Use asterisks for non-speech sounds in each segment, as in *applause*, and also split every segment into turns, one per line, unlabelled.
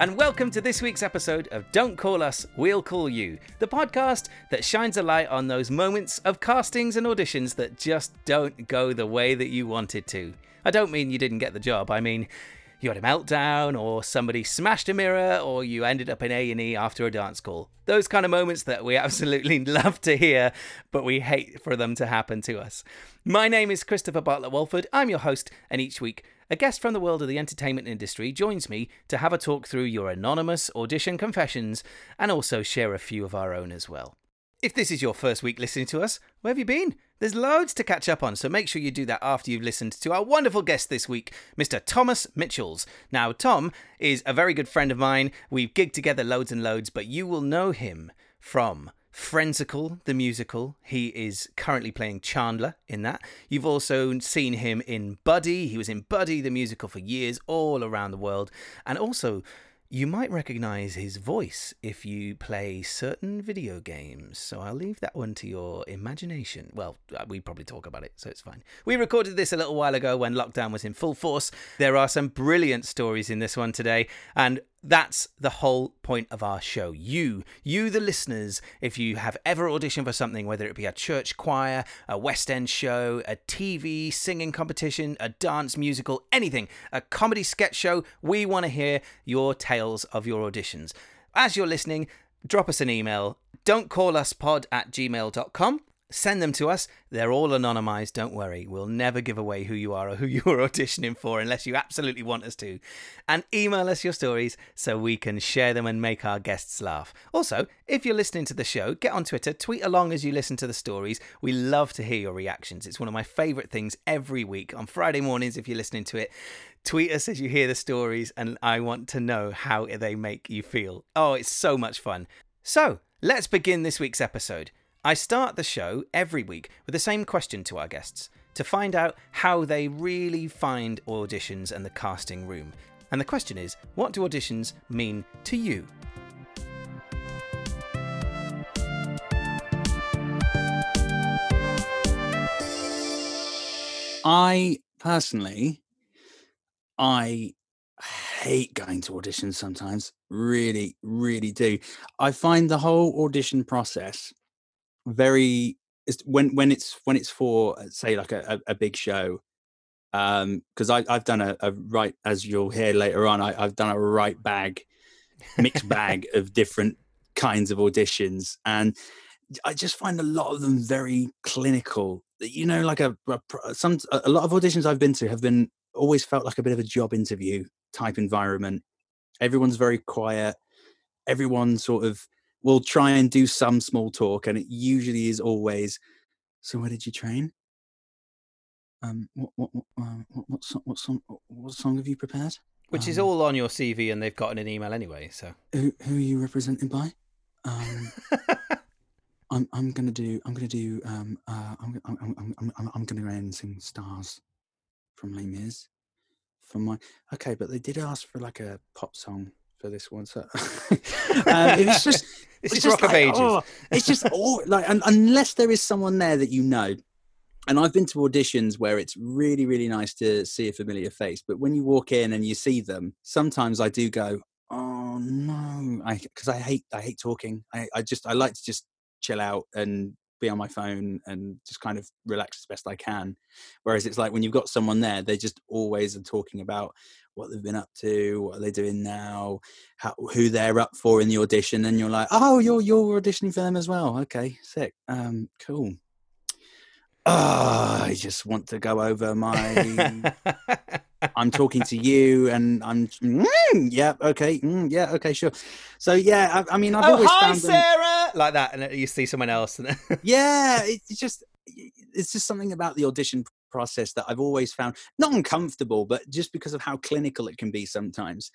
And welcome to this week's episode of Don't Call Us, We'll Call You, the podcast that shines a light on those moments of castings and auditions that just don't go the way that you wanted to. I don't mean you didn't get the job, I mean you had a meltdown or somebody smashed a mirror or you ended up in A&E after a dance call. Those kind of moments that we *laughs* absolutely love to hear, but we hate for them to happen to us. My name is Christopher Bartlett Walford. I'm your host, and each week a guest from the world of the entertainment industry joins me to have a talk through your anonymous audition confessions and also share a few of our own as well. If this is your first week listening to us, where have you been? There's loads to catch up on, so make sure you do that after you've listened to our wonderful guest this week, Mr. Thomas Mitchells. Now, Tom is a very good friend of mine. We've gigged together loads and loads, but you will know him from Friendsical, the musical. He is currently playing Chandler in that. You've also seen him in Buddy. He was in Buddy, the musical, for years all around the world. And also, you might recognize his voice if you play certain video games, so I'll leave that one to your imagination. Well, uh, we probably talk about it, so it's fine. We recorded this a little while ago when lockdown was in full force. There are some brilliant stories in this one today, and that's the whole point of our show. You, you, the listeners, if you have ever auditioned for something, whether it be a church choir, a West End show, a TV singing competition, a dance musical, anything, a comedy sketch show, we want to hear your tales of your auditions. As you're listening, drop us an email. Don't call us pod at gmail.com Send them to us. They're all anonymized, don't worry. We'll never give away who you are or who *laughs* you're auditioning for unless you absolutely want us to. And email us your stories so we can share them and make our guests laugh. Also, if you're listening to the show, get on Twitter, tweet along as you listen to the stories. We love to hear your reactions. It's one of my favorite things every week on Friday mornings if you're listening to it. Tweet us as you hear the stories, and I want to know how they make you feel. Oh, it's so much fun. So, let's begin this week's episode. I start the show every week with the same question to our guests to find out how they really find auditions and the casting room. And the question is what do auditions mean to you?
I personally, I hate going to auditions sometimes. Really, really do. I find the whole audition process very when when it's when it's for uh, say like a, a, big show um because i i've done a, a, right as you'll hear later on I, have done a right bag mixed bag *laughs* of different kinds of auditions and i just find a lot of them very clinical. You know like a, a some a lot of auditions i've been to have been always felt like a bit of a job interview type environment. Everyone's very quiet. Everyone sort of we'll try and do some small talk, and it usually is always, "So where did you train? Um, what what what uh, what, what, song, what song what song have you prepared?"
Which
um,
is all on your CV, and they've got an email anyway. So
who who are you represented by? Um, *laughs* I'm I'm gonna do I'm gonna do um uh I'm I'm I'm I'm, I'm gonna go and sing "Stars" from Les Mis for my okay, but they did ask for like a pop song for this one. So *laughs* um, *laughs* it's just
it's, it's just rock like, of ages. Oh,
it's just all like unless there is someone there that you know. And I've been to auditions where it's really, really nice to see a familiar face. But when you walk in and you see them, sometimes I do go, "Oh no," because I, I, hate, I hate talking. I, I just, I like to just chill out and be on my phone and just kind of relax as best I can. Whereas it's like when you've got someone there, they're just always are talking about what they've been up to, what are they're doing now, how, who they're up for in the audition, and you're like, oh, you're you're auditioning for them as well. Okay, sick, um, cool. Oh, I just want to go over my. I'm talking to you, and I'm. Mm, yeah, okay, mm, yeah, okay, sure. So yeah, I, I mean, I've
oh,
always
hi,
found them...
Like that, and you see someone else.
and yeah, it's just it's just something about the audition process that I've always found not uncomfortable, but just because of how clinical it can be sometimes.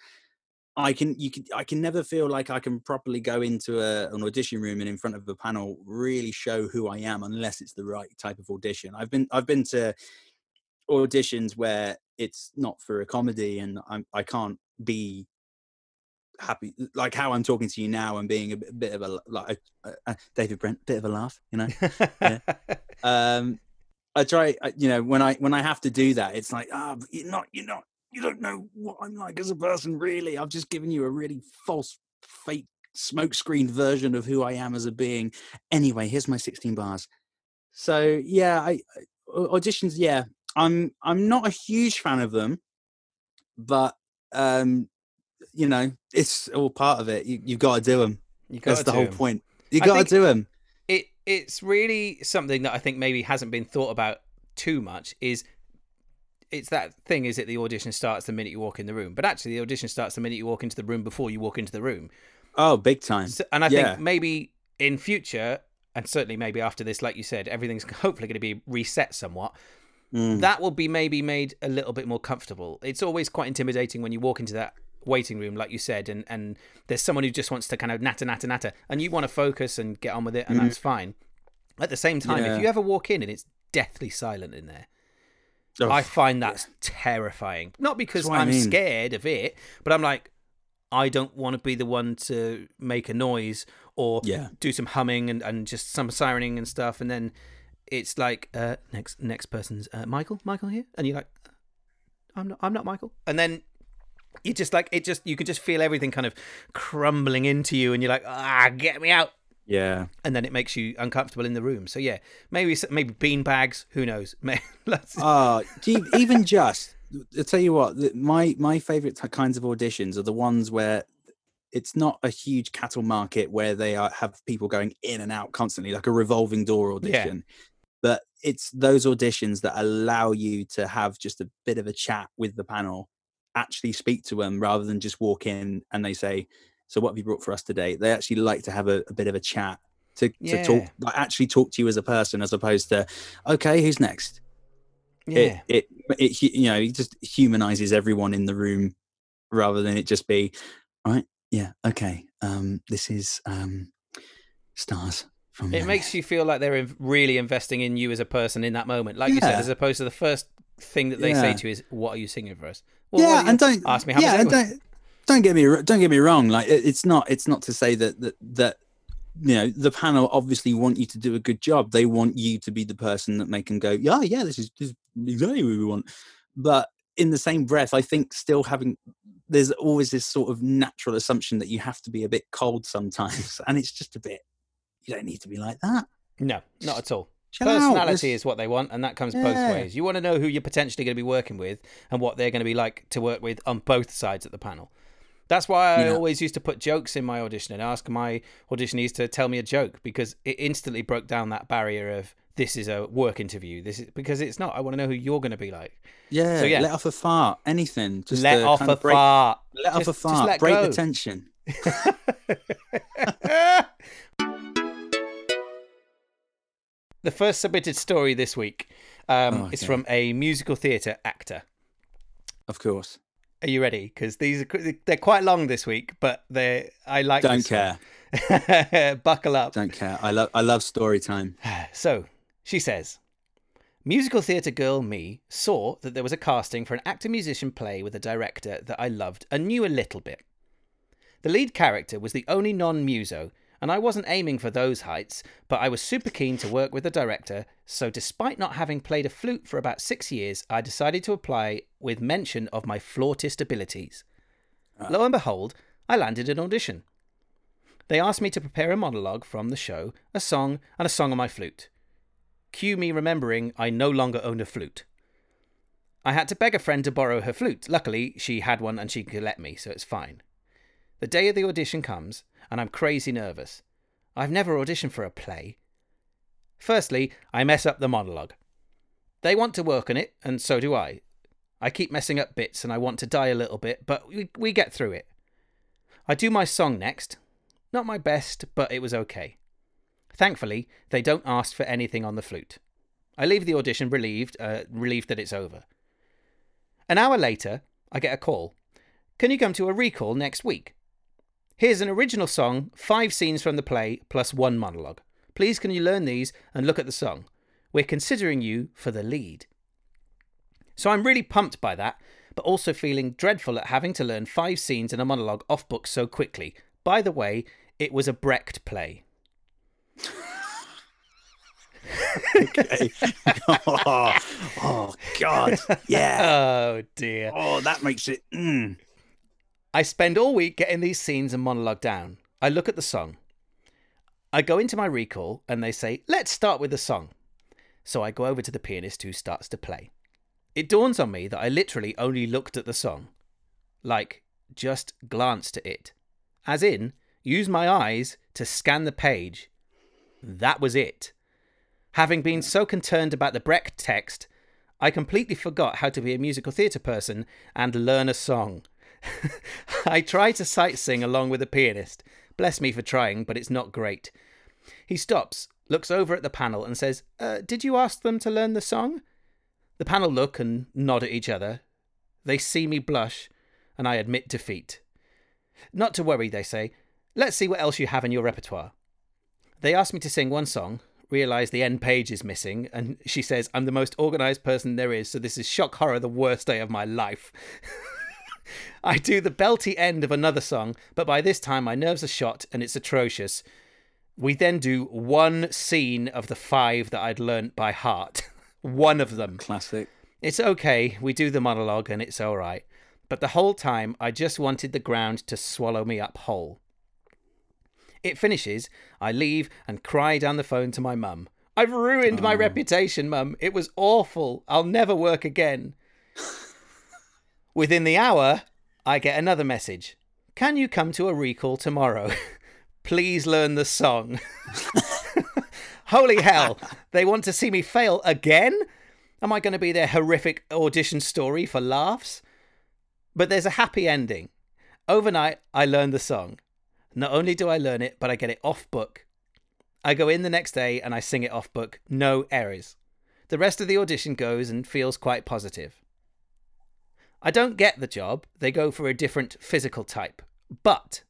I can you can I can never feel like I can properly go into a, an audition room and in front of a panel really show who I am unless it's the right type of audition. I've been I've been to auditions where it's not for a comedy and I'm I can't be happy like how I'm talking to you now and being a bit, bit of a like a, a David Brent bit of a laugh you know yeah. *laughs* um I try, you know, when I when I have to do that, it's like, ah, oh, you're not, you're not, you don't know what I'm like as a person, really. I've just given you a really false, fake, smokescreen version of who I am as a being. Anyway, here's my 16 bars. So yeah, I auditions. Yeah, I'm I'm not a huge fan of them, but um, you know, it's all part of it. You, you've got to do them.
You
That's the whole
'em.
point. You got to do them.
It it's really something that I think maybe hasn't been thought about too much is it's that thing is it the audition starts the minute you walk in the room but actually the audition starts the minute you walk into the room before you walk into the room
Oh, big time.
so, and I
Yeah.
think maybe in future and certainly maybe after this like you said everything's *laughs* hopefully going to be reset somewhat
Mm.
that will be maybe made a little bit more comfortable. It's always quite intimidating when you walk into that waiting room, like you said, and, and there's someone who just wants to kind of natter, natter, natter, and you want to focus and get on with it, and that's fine. At the same time.
Yeah.
if you ever walk in and it's deathly silent in there,
Oh,
I find that's terrifying. Not because
what I
I'm
mean.
scared of it, but I'm like, I don't want to be the one to make a noise or
Yeah.
do some humming and, and just some sirening and stuff, and then it's like uh, next next person's uh, Michael, Michael here, and you're like, I'm not, I'm not Michael, and then you just like it just you could just feel everything kind of crumbling into you, and you're like, ah, get me out,
yeah.
and then it makes you uncomfortable in the room. So yeah, maybe maybe bean bags, who knows? *laughs*
Oh, gee, even just I tell you what, my my favorite kinds of auditions are the ones where it's not a huge cattle market where they are, have people going in and out constantly, like a revolving door audition. But it's those auditions that allow you to have just a bit of a chat with the panel, actually speak to them rather than just walk in and they say, "So what have you brought for us today?" They actually like to have a, a bit of a chat to, to talk, like actually talk to you as a person, as opposed to, "Okay, who's next?"
yeah.
it, it it you know it just humanizes everyone in the room rather than it just be right yeah okay um this is um stars from
It
Nanny."
makes you feel like they're really investing in you as a person in that moment, like you said, as opposed to the first thing that they say to you is, "What are you singing for us?" Well,
yeah and don't
ask me? How
yeah and don't don't get me don't get me wrong like it, it's not it's not to say that that that you know the panel obviously want you to do a good job. They want you to be the person that make them go yeah yeah this is, this is exactly what we want. But in the same breath i think still having there's always this sort of natural assumption that you have to be a bit cold sometimes *laughs* and it's just a bit you don't need to be like that.
No, not at all.
Chill
Personality is what they want, and that comes both ways. You want to know who you're potentially going to be working with and what they're going to be like to work with on both sides of the panel. That's why I
Yeah.
always used to put jokes in my audition and ask my auditionees to tell me a joke because it instantly broke down that barrier of this is a work interview. This is because it's not. I want to know who you're going to be like.
yeah,
So, yeah.
let off a fart anything just
let off a
break,
fart.
let off
Just-
a
just
fart
let
break
go.
the tension *laughs* *laughs*
the first submitted story this week um,
Oh,
is from a musical theatre actor.
of course
Are you ready? Because these are they're quite long this week, but they I like.
don't care *laughs*
Buckle up.
don't care i love i love story time *sighs*
So she says, musical theatre girl me saw that there was a casting for an actor musician play with a director that I loved and knew a little bit. The lead character was the only non muso, and I wasn't aiming for those heights, but I was super keen to work with the director, so despite not having played a flute for about six years, I decided to apply with mention of my flautist abilities. Ah. Lo and behold, I landed an audition. They asked me to prepare a monologue from the show, a song, and a song on my flute. Cue me remembering I no longer owned a flute. I had to beg a friend to borrow her flute. Luckily, she had one and she could let me, so it's fine. The day of the audition comes, and I'm crazy nervous. I've never auditioned for a play. Firstly, I mess up the monologue. They want to work on it, and so do I. I keep messing up bits and I want to die a little bit, but we, we get through it. I do my song next. Not my best, but it was okay. Thankfully, they don't ask for anything on the flute. I leave the audition relieved, uh, relieved that it's over. An hour later, I get a call. Can you come to a recall next week? Here's an original song, five scenes from the play, plus one monologue. Please can you learn these and look at the song? We're considering you for the lead. So I'm really pumped by that, but also feeling dreadful at having to learn five scenes and a monologue off book so quickly. By the way, it was a Brecht play.
okay. *laughs* oh, oh, God. *laughs* Yeah.
Oh dear.
Oh, that makes it. Mm.
I spend all week getting these scenes and monologue down. I look at the song. I go into my recall and they say, let's start with the song. So I go over to the pianist who starts to play. It dawns on me that I literally only looked at the song. Like, just glanced at it. As in, use my eyes to scan the page. That was it. Having been so concerned about the Brecht text, I completely forgot how to be a musical theatre person and learn a song. *laughs* I try to sight sing along with the pianist. Bless me for trying, but it's not great. He stops, looks over at the panel, and says, uh, Did you ask them to learn the song? The panel look and nod at each other. They see me blush, and I admit defeat. Not to worry, they say. Let's see what else you have in your repertoire. They ask me to sing one song, realize the end page is missing, and she says, I'm the most organized person there is, so this is shock horror the worst day of my life. *laughs* *laughs* I do the belty end of another song, but by this time my nerves are shot and it's atrocious. We then do one scene of the five that I'd learnt by heart. *laughs* one of them.
Classic.
It's okay, we do the monologue and it's alright. But the whole time I just wanted the ground to swallow me up whole. It finishes, I leave and cry down the phone to my mum. I've ruined my
Oh.
reputation, mum. It was awful. I'll never work again. Within the hour, I get another message. Can you come to a recall tomorrow? *laughs* Please learn the song. *laughs* Holy hell, they want to see me fail again? Am I going to be their horrific audition story for laughs? But there's a happy ending. Overnight, I learn the song. Not only do I learn it, but I get it off book. I go in the next day and I sing it off book, no errors. The rest of the audition goes and feels quite positive. I don't get the job, they go for a different physical type. But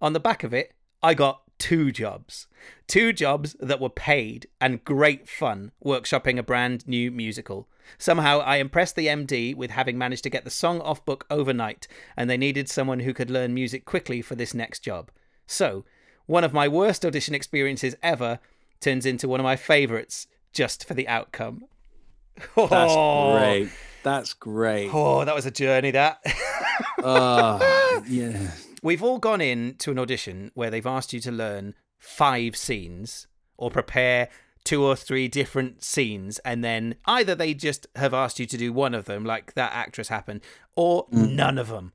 on the back of it, I got two jobs. Two jobs that were paid and great fun workshopping a brand new musical. Somehow I impressed the MD with having managed to get the song off book overnight, and they needed someone who could learn music quickly for this next job. So, one of my worst audition experiences ever turns into one of my favourites just for the outcome. *laughs*
That's
Oh.
great. That's great.
Oh, that was a journey, that.
Oh, *laughs* yeah.
We've all gone in to an audition where they've asked you to learn five scenes or prepare two or three different scenes, and then either they just have asked you to do one of them, like that actress happened, or hmm. none of them.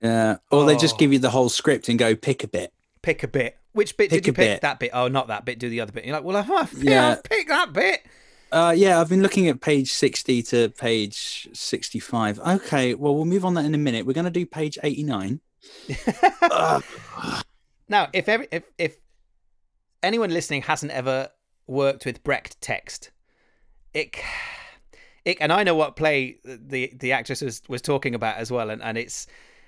Yeah. Or they just
Oh.
give you the whole script and go pick a bit.
Pick a bit. Which bit
Pick
did you pick?
bit.
That bit. Oh, not that bit. Do the other bit. You're like, well, I've, I've, *laughs*
Yeah.
I've picked that bit.
Uh, yeah, I've been looking at page 60 to page 65. Okay, well, we'll move on that in a minute. We're going to do page 89. Ugh. *laughs*
Now, if every, if if anyone listening hasn't ever worked with Brecht text, it, it and I know what play the the actress was, was talking about as well, and, and it's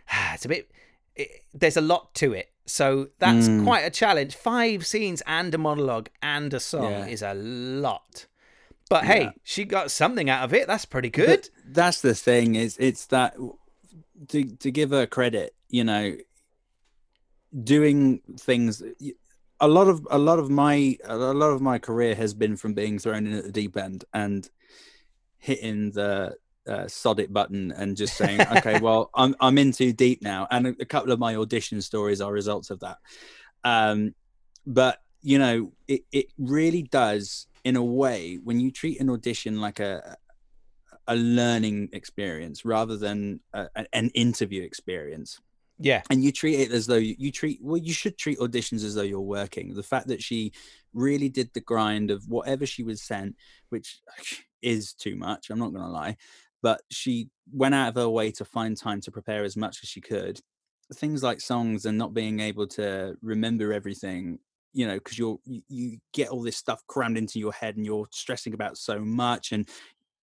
*sighs* it's a bit it, there's a lot to it, so that's
Mm.
quite a challenge. Five scenes and a monologue and a song
Yeah.
is a lot. But hey,
Yeah.
she got something out of it. That's pretty good.
That's the thing is it's that to to give her credit, you know, doing things a lot of a lot of my a lot of my career has been from being thrown in at the deep end and hitting the uh, sod it button and just saying, *laughs* okay, well, I'm I'm in too deep now, and a, a couple of my audition stories are results of that. Um, but you know, it it really does in a way when you treat an audition like a a learning experience rather than a, an interview experience.
Yeah,
and you treat it as though you, you treat well you should treat auditions as though you're working. The fact that she really did the grind of whatever she was sent which *laughs* is too much i'm not going to lie but she went out of her way to find time to prepare as much as she could. Things like songs and not being able to remember everything you know because you're you, you get all this stuff crammed into your head and you're stressing about so much and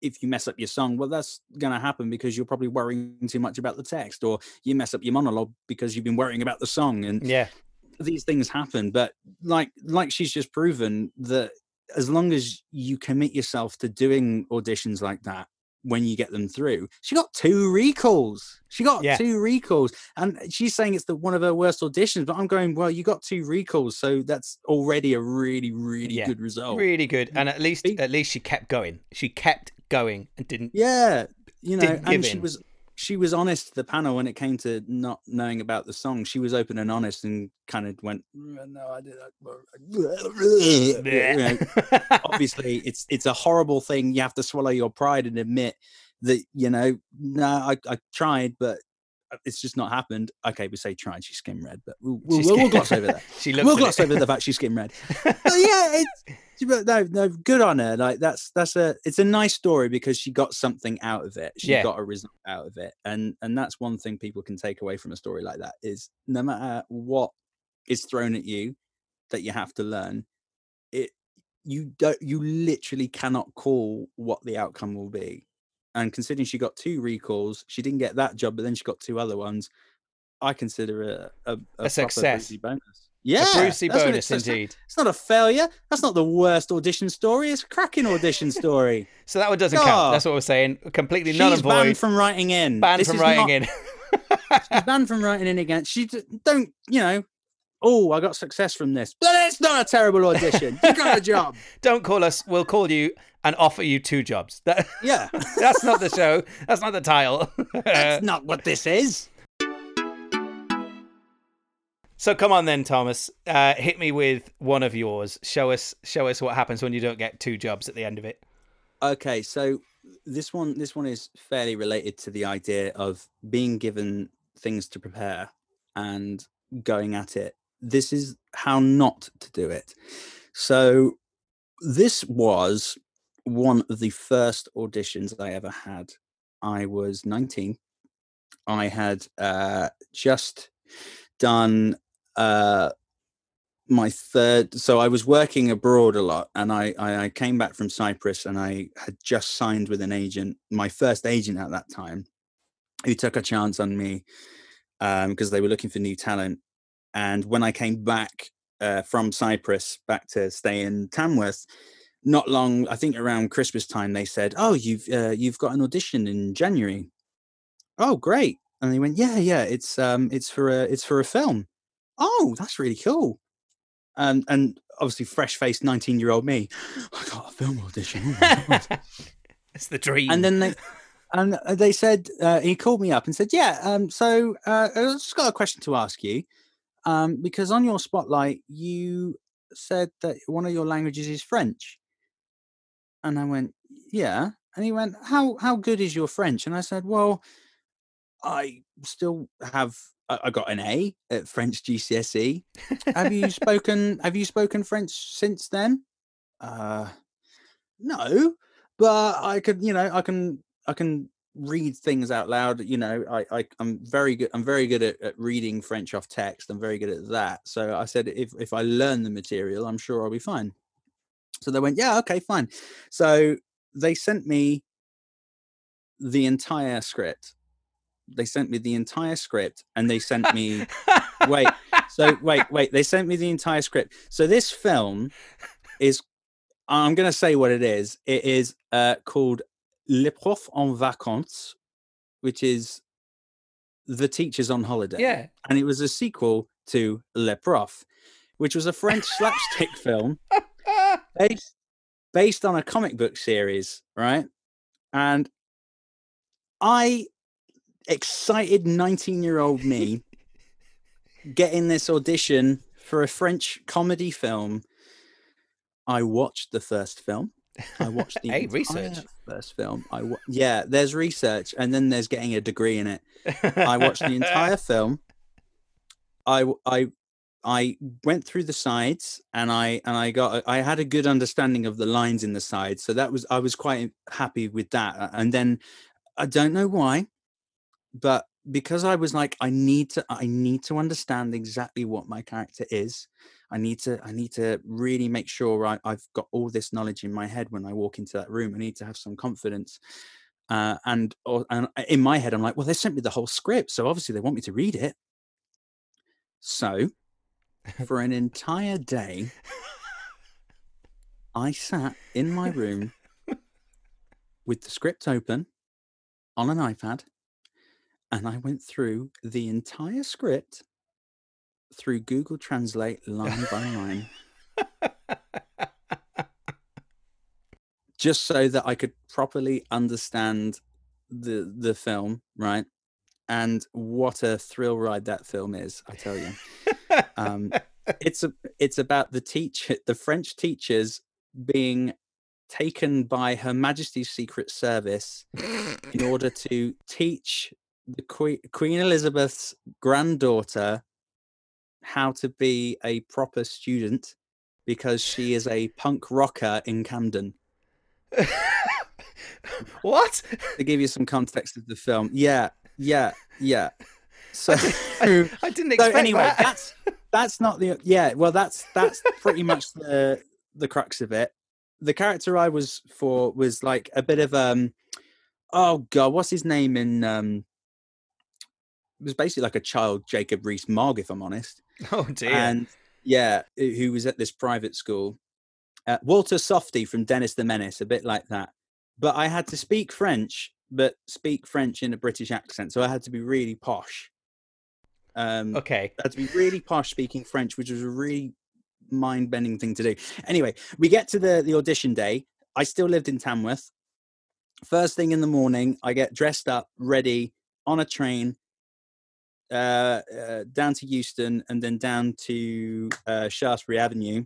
if you mess up your song, well, that's going to happen because you're probably worrying too much about the text, or you mess up your monologue because you've been worrying about the song, and
yeah,
these things happen. But like, like she's just proven that as long as you commit yourself to doing auditions like that, when you get them through. She got two recalls. She got
Yeah.
two recalls, and she's saying it's the one of her worst auditions. But I'm going, well, you got two recalls, so that's already a really, really
Yeah.
good result.
Really good. And at least at least she kept going. She kept going and didn't
Yeah, you know, and she
in.
was she was honest to the panel when it came to not knowing about the song. She was open and honest and kind of went, "Mm, "No, I did." that." *laughs* Obviously it's it's a horrible thing you have to swallow your pride and admit that you know no I, I tried but Uh, it's just not happened. Okay we say tried she's skin red but we'll, we'll,
She's
we'll, gloss over that. *laughs*
She
we'll gloss
it.
over the fact she's skin red. *laughs* But yeah it's but no no good on her. Like that's that's a it's a nice story because she got something out of it. She
Yeah.
got a result out of it. And and that's one thing people can take away from a story like that is no matter what is thrown at you that you have to learn it you don't you literally cannot call what the outcome will be and considering she got two recalls she didn't get that job but then she got two other ones i consider it a, a, proper
success.
Bonus yeah
a Brucey bonus
it's- it's not-
indeed.
it's not a failure that's not the worst audition story it's a cracking audition story *laughs*
So that one doesn't count. That's what we're saying. Completely
she's
and
banned from writing in
Banned
This
from writing
not-
in. *laughs*
she's banned from writing in again she don't you know oh i got success from this but it's not a terrible audition you got a *laughs* job
Don't call us. We'll call you and offer you two jobs. That, *laughs*
yeah
that's not the show. That's not the title. *laughs*
that's not what this is
so come on then, Thomas. Uh, hit me with one of yours. Show us. Show us what happens when you don't get two jobs at the end of it.
Okay, so this one this one is fairly related to the idea of being given things to prepare and going at it. This is how not to do it. So this was one of the first auditions I ever had. I was 19. I had uh, just done uh, my third so i was working abroad a lot and I, I came back from cyprus and i had just signed with an agent my first agent at that time who took a chance on me um because they were looking for new talent and when i came back uh, from cyprus back to stay in tamworth not long i think around christmas time they said oh you've uh, you've got an audition in january. Oh great. And they went yeah yeah it's um it's for a it's for a film. Oh that's really cool. And and obviously fresh faced 19 year old me. I got a film audition oh
it's *laughs* the dream.
and then they and uh, they said uh, he called me up and said yeah um so uh, i just got a question to ask you um because on your spotlight you said that one of your languages is french. And i went yeah. And he went how how good is your french? And i said well i still have i got an a at french gcse have you *laughs* spoken have you spoken french since then? Uh no but i could you know i can i can read things out loud you know i, I i'm very good i'm very good at, at reading french off text i'm very good at that so i said if if i learn the material i'm sure i'll be fine. So they went yeah okay fine. So they sent me the entire script. They sent me the entire script and they sent me wait so wait wait they sent me the entire script. So this film is i'm going to say what it is. It is uh, called le prof en vacances which is the teachers on holiday
yeah.
and it was a sequel to le prof which was a french slapstick film *laughs* based based on a comic book series, right? And I excited 19 year old me getting this audition for a French comedy film. I watched the first film. I watched the *laughs*
Hey, research.
first film. I wa- yeah, there's research, and then there's getting a degree in it. I watched the entire *laughs* film. I I went through the sides and I and I got I had a good understanding of the lines in the sides, so that was I was quite happy with that. And then I don't know why, but because I was like I need to I need to understand exactly what my character is. I need to I need to really make sure I, I've got all this knowledge in my head when I walk into that room. I need to have some confidence. Uh, and or, and in my head, I'm like, well, they sent me the whole script, so obviously they want me to read it. So, for an entire day, I sat in my room with the script open on an iPad and I went through the entire script through Google Translate line by line. *laughs* just so that I could properly understand the the film, right? And what a thrill ride that film is, I tell you. um, *laughs* it's a it's about the teach the French teachers being taken by Her Majesty's Secret Service in order to teach the Queen, Queen Elizabeth's granddaughter how to be a proper student because she is a punk rocker in Camden. *laughs*
what?
To give you some context of the film, yeah, yeah, yeah. *laughs* So
I, I didn't expect
so anyway,
that.
that's that's not the yeah. Well, that's that's pretty much the the crux of it. The character I was for was like a bit of um, oh god, what's his name in um, it was basically like a child Jacob Rees-Mogg, if I'm honest. *laughs*
Oh dear.
And yeah, who was at this private school. Uh, Walter Softy from Dennis the Menace, a bit like that. But I had to speak French, but speak French in a British accent, so I had to be really posh. Um,
okay.
I had to be really posh speaking French, which was a really mind-bending thing to do. Anyway, we get to the the audition day. I still lived in Tamworth. First thing in the morning, I get dressed up, ready on a train uh, uh, down to Euston and then down to uh, Shaftesbury Avenue.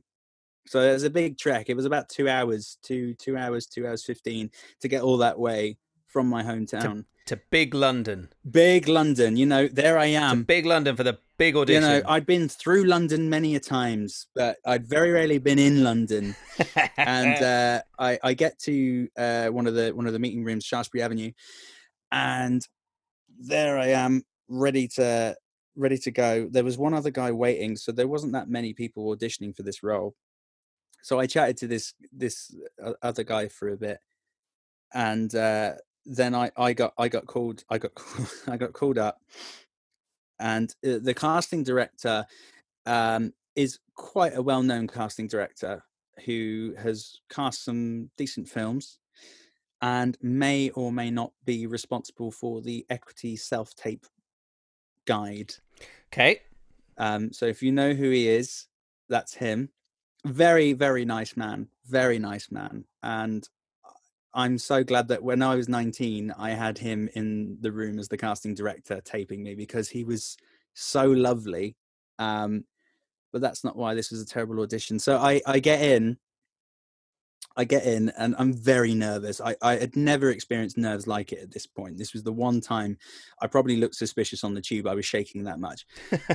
So it was a big trek. It was about two hours, two two hours, two hours fifteen to get all that way from my hometown
to, to big London.
Big London, you know, there I am.
To big London for the big audition.
You know, I'd been through London many a times, but I'd very rarely been in London. and *laughs* uh, I, I get to uh, one of the one of the meeting rooms, Shaftesbury Avenue, and there I am ready to ready to go. There was one other guy waiting, so there wasn't that many people auditioning for this role. So I chatted to this this uh, other guy for a bit, and uh, then I, I got I got called I got *laughs* I got called up, and uh, the casting director um, is quite a well known casting director who has cast some decent films and may or may not be responsible for the equity self tape guide.
Okay.
Um, so if you know who he is, that's him. Very, very nice man. Very nice man. And I'm so glad that when I was 19, I had him in the room as the casting director taping me because he was so lovely. Um, but that's not why this was a terrible audition. So I, I get in I get in and I'm very nervous. I, I had never experienced nerves like it at this point. This was the one time I probably looked suspicious on the tube. I was shaking that much.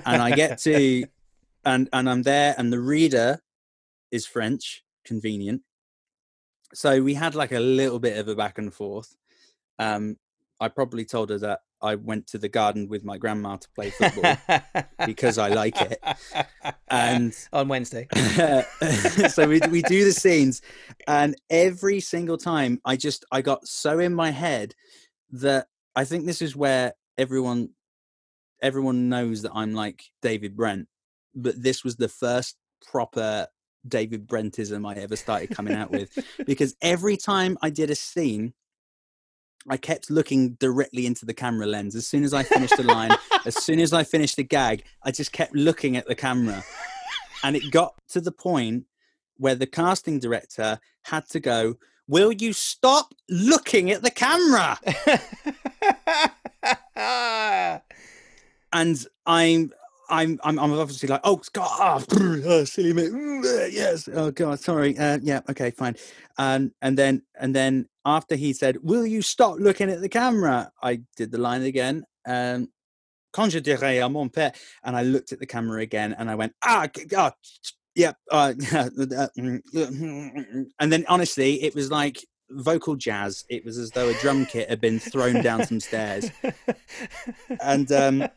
And I get to *laughs* and and I'm there and the reader is French, convenient. So we had like a little bit of a back and forth. Um I probably told her that I went to the garden with my grandma to play football because I like it. And *laughs*
on Wednesday, *laughs*
so we we do the scenes, and every single time I just I got so in my head that I think this is where everyone everyone knows that I'm like David Brent, but this was the first proper David Brentism I ever started coming out with *laughs* because every time I did a scene I kept looking directly into the camera lens. As soon as I finished the line, as soon as I finished the gag, I just kept looking at the camera. And it got to the point where the casting director had to go, Will you stop looking at the camera? *laughs* and I'm I'm I'm I'm obviously like, oh God, oh, silly me, yes, oh God, sorry, uh, yeah, okay, fine, and and then and then after he said, "Will you stop looking at the camera?" I did the line again, um, "Quand je dirai à mon père," and I looked at the camera again, and I went, "Ah, God." Yeah, *laughs* uh, and then honestly, it was like vocal jazz. It was as though a drum kit had been thrown down some stairs, *laughs* and um,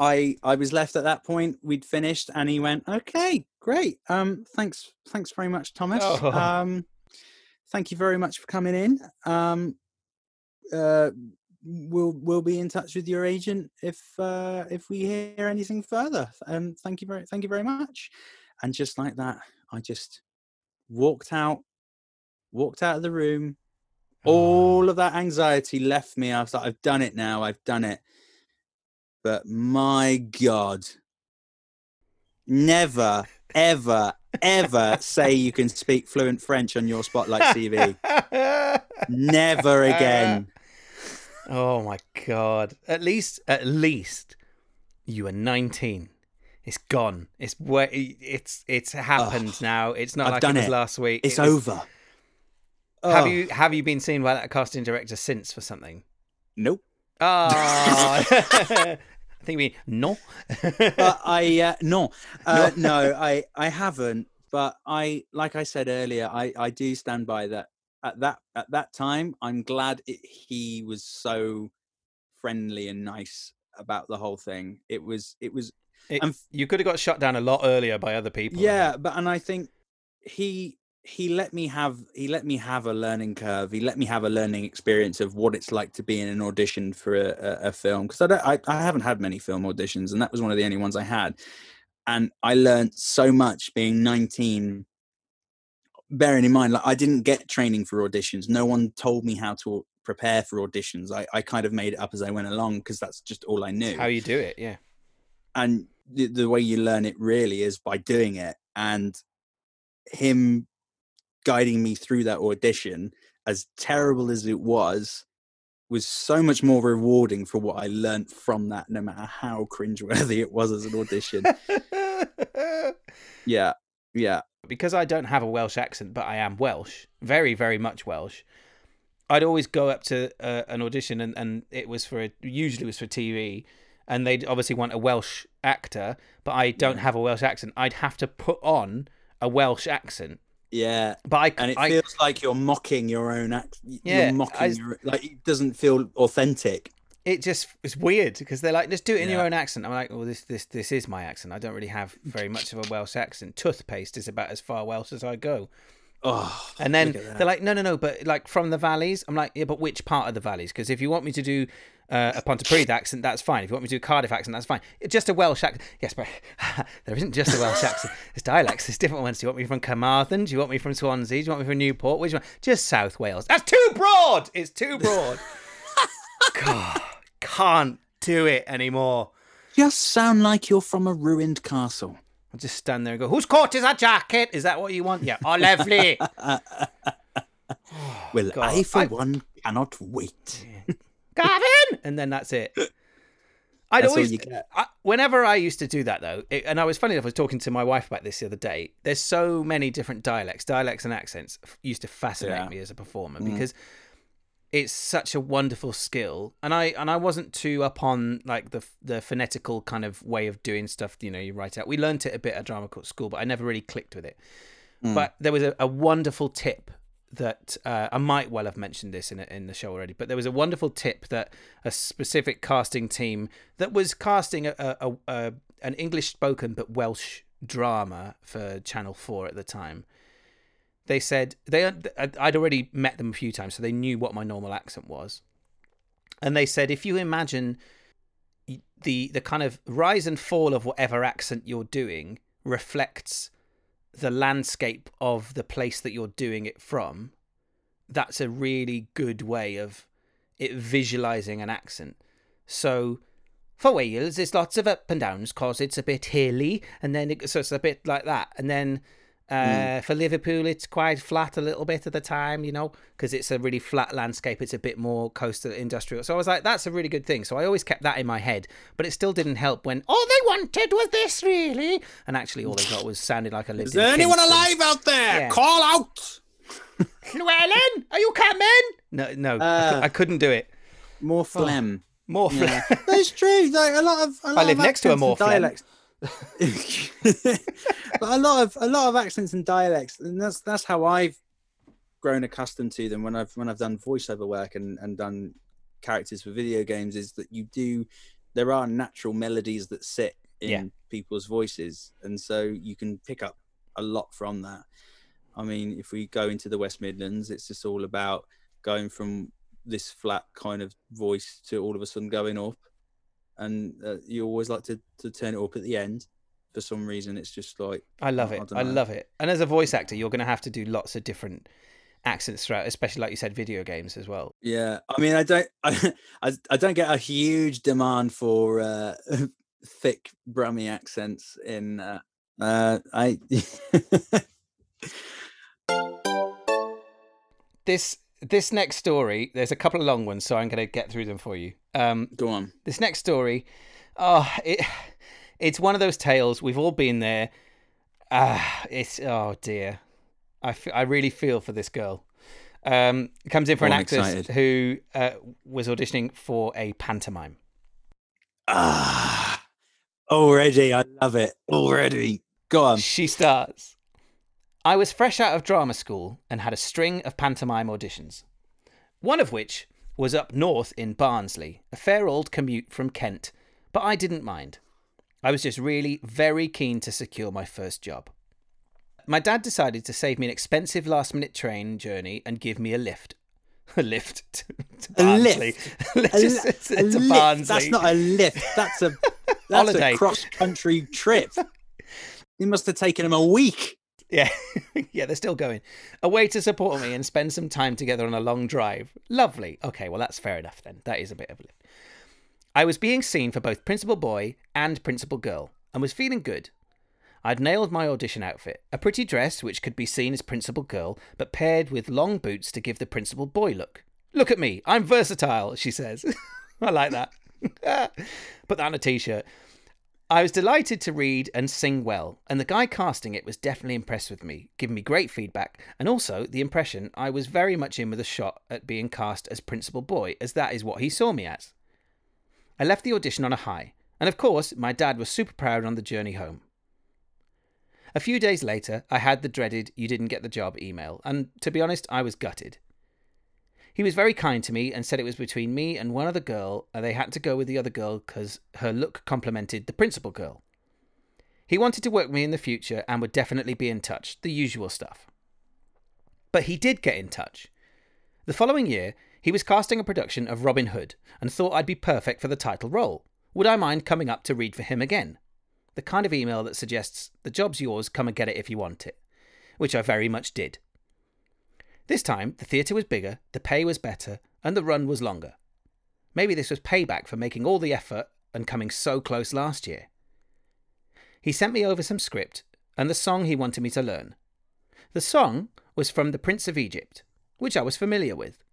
I I was left at that point. We'd finished, and he went, "Okay, great. Um, thanks, thanks very much, Thomas. Oh. *laughs* Um, thank you very much for coming in. Um, uh, we'll we'll be in touch with your agent if uh, if we hear anything further. Um, thank you very thank you very much." And just like that, I just walked out, walked out of the room, all of that anxiety left me. I was like, I've done it now. I've done it. But my God, never, ever, ever say you can speak fluent French on your Spotlight CV. never again.
Oh my god! At least, at least, you are nineteen. It's gone. It's where it's it's happened now. It's not
I've
like
done
it was
it.
last week.
It's
It was-
over.
Have you have you been seen by that casting director since for something?
Nope.
Oh, *laughs* I think we no.
but I uh, no, uh, no, I I haven't. But I, like I said earlier, I I do stand by that. At that at that time, I'm glad it, he was so friendly and nice about the whole thing. It was it was
It-
f-
you could have got shut down a lot earlier by other people.
Yeah, but and I think he he let me have he let me have a learning curve. He let me have a learning experience of what it's like to be in an audition for a, a, a film because I don't I, I haven't had many film auditions and that was one of the only ones I had, and I learned so much being 19. Bearing in mind, like I didn't get training for auditions. No one told me how to prepare for auditions. I, I kind of made it up as I went along because that's just all I knew
how you do it. Yeah.
and the, the way you learn it really is by doing it and him guiding me through that audition as terrible as it was was so much more rewarding for what i learnt from that no matter how cringeworthy it was as an audition *laughs* yeah yeah
because I don't have a Welsh accent, but I am Welsh, very, very much Welsh. I'd always go up to uh, an audition, and, and it was for a, usually it was for TV, and they'd obviously want a Welsh actor, but I don't have a Welsh accent. I'd have to put on a Welsh accent,
yeah
but I
and it
I,
feels like you're mocking your own act
Yeah,
you're mocking
I-
your, like it doesn't feel authentic
it just it's weird because they're like, just do it in your own accent. I'm like, well, this this this is my accent. I don't really have very much of a Welsh accent. Toothpaste is about as far Welsh as I go.
oh
And then
look at that.
they're like, no, no, no, but like from the valleys. I'm like, yeah, but which part of the valleys? Because if you want me to do uh, a Pontypridd accent, that's fine. If you want me to do a Cardiff accent, that's fine. It's just a Welsh accent. Yes, but *laughs* there isn't just a Welsh accent. There's dialects. There's different ones. Do you want me from Carmarthen? Do you want me from Swansea? Do you want me from Newport? Which one? Just South Wales. That's too broad. It's too broad. *laughs* God, can't do it anymore.
just sound like you're from a ruined castle
I'll just stand there and go, whose coat is that jacket? Is that what you want? Yeah. Oh, lovely. *laughs*
Well,
God,
I, for
I-
one, cannot wait.
Gavin, and then that's it. *laughs* I'd
That's
always,
you get.
I, whenever I used to do that though, it, and I was funny enough. I was talking to my wife about this the other day. There's so many different dialects, dialects and accents used to fascinate
Yeah.
me as a performer
Mm.
because it's such a wonderful skill. And I and I wasn't too up on like the the phonetical kind of way of doing stuff. You know, you write out. We learnt it a bit at drama court school, but I never really clicked with it.
Mm.
But there was a, a wonderful tip that uh, I might well have mentioned this in in the show already. But there was a wonderful tip that a specific casting team that was casting a, a, a, an English spoken but Welsh drama for Channel Four at the time. They said they I'd already met them a few times, so they knew what my normal accent was. And they said, if you imagine the the kind of rise and fall of whatever accent you're doing reflects the landscape of the place that you're doing it from, that's a really good way of it visualizing an accent. So for Wales, there's lots of up and downs because it's a bit hilly, and then it, so it's a bit like that. And then uh, for Liverpool, it's quite flat a little bit at the time, you know, because it's a really flat landscape. It's a bit more coastal industrial. So I was like, that's a really good thing. So I always kept that in my head, but it still didn't help when all they wanted was this, really. And actually, all they got was sounded like a lived
Is there anyone
Kingston.
alive out there?
Yeah.
Call out. *laughs*
Llewellyn, are you coming? No, no, I,
Uh,
I couldn't do it.
More phlegm.
More fl-
Yeah. That's true. Like a lot of a lot
live
of
next to a more phlegm.
dialects. *laughs* but a lot of a lot of accents and dialects, and that's that's how I've grown accustomed to them when I've when I've done voiceover work and and done characters for video games. Is that you do there are natural melodies that sit in
Yeah.
people's voices, and so you can pick up a lot from that. I mean, if we go into the West Midlands, it's just all about going from this flat kind of voice to all of a sudden going up and uh, you always like to, to turn it up at the end for some reason it's just like
I love it.
don't
I love it. And as a voice actor, you're going to have to do lots of different accents throughout, especially like you said, video games as well.
Yeah, I mean, I don't, *laughs* I, I, I don't get a huge demand for uh, *laughs* thick Brummy accents in. Uh, uh, I. *laughs*
this this next story, there's a couple of long ones, so I'm going to get through them for you. Um,
Go on.
this next story, oh, it, it's one of those tales. We've all been there. Ah, it's oh dear. I, f- I really feel for this girl. Um, comes in for an
Oh, I'm
actress
excited.
who uh, was auditioning for a pantomime.
Ah, already, I love it. Already. Go on.
She stars. I was fresh out of drama school and had a string of pantomime auditions. One of which was up north in Barnsley, a fair old commute from Kent, but I didn't mind. I was just really very keen to secure my first job. My dad decided to save me an expensive last minute train journey and give me a lift. *laughs* A lift *laughs* to, to
A
Barnsley.
lift? A, *laughs*
Just
li-
to
a lift. That's not a lift. That's a that's
Holiday.
a cross country trip. It must have taken him a week.
Yeah, *laughs* yeah, they're still going. A way to support me and spend some time together on a long drive. Lovely. Okay, well, that's fair enough then. That is a bit of a lift. I was being seen for both Principal Boy and Principal Girl and was feeling good. I'd nailed my audition outfit a pretty dress which could be seen as Principal Girl, but paired with long boots to give the Principal Boy look. Look at me, I'm versatile, she says. *laughs* I like that. *laughs* Put that on a t shirt. I was delighted to read and sing well, and the guy casting it was definitely impressed with me, giving me great feedback, and also the impression I was very much in with a shot at being cast as Principal Boy, as that is what he saw me as. I left the audition on a high, and of course, my dad was super proud on the journey home. A few days later, I had the dreaded you didn't get the job email, and to be honest, I was gutted. He was very kind to me and said it was between me and one other girl, and they had to go with the other girl because her look complemented the principal girl. He wanted to work with me in the future and would definitely be in touch, the usual stuff. But he did get in touch. The following year, he was casting a production of Robin Hood and thought I'd be perfect for the title role. Would I mind coming up to read for him again? The kind of email that suggests, the job's yours, come and get it if you want it. Which I very much did. This time, the theatre was bigger, the pay was better, and the run was longer. Maybe this was payback for making all the effort and coming so close last year. He sent me over some script and the song he wanted me to learn. The song was from The Prince of Egypt, which I was familiar with.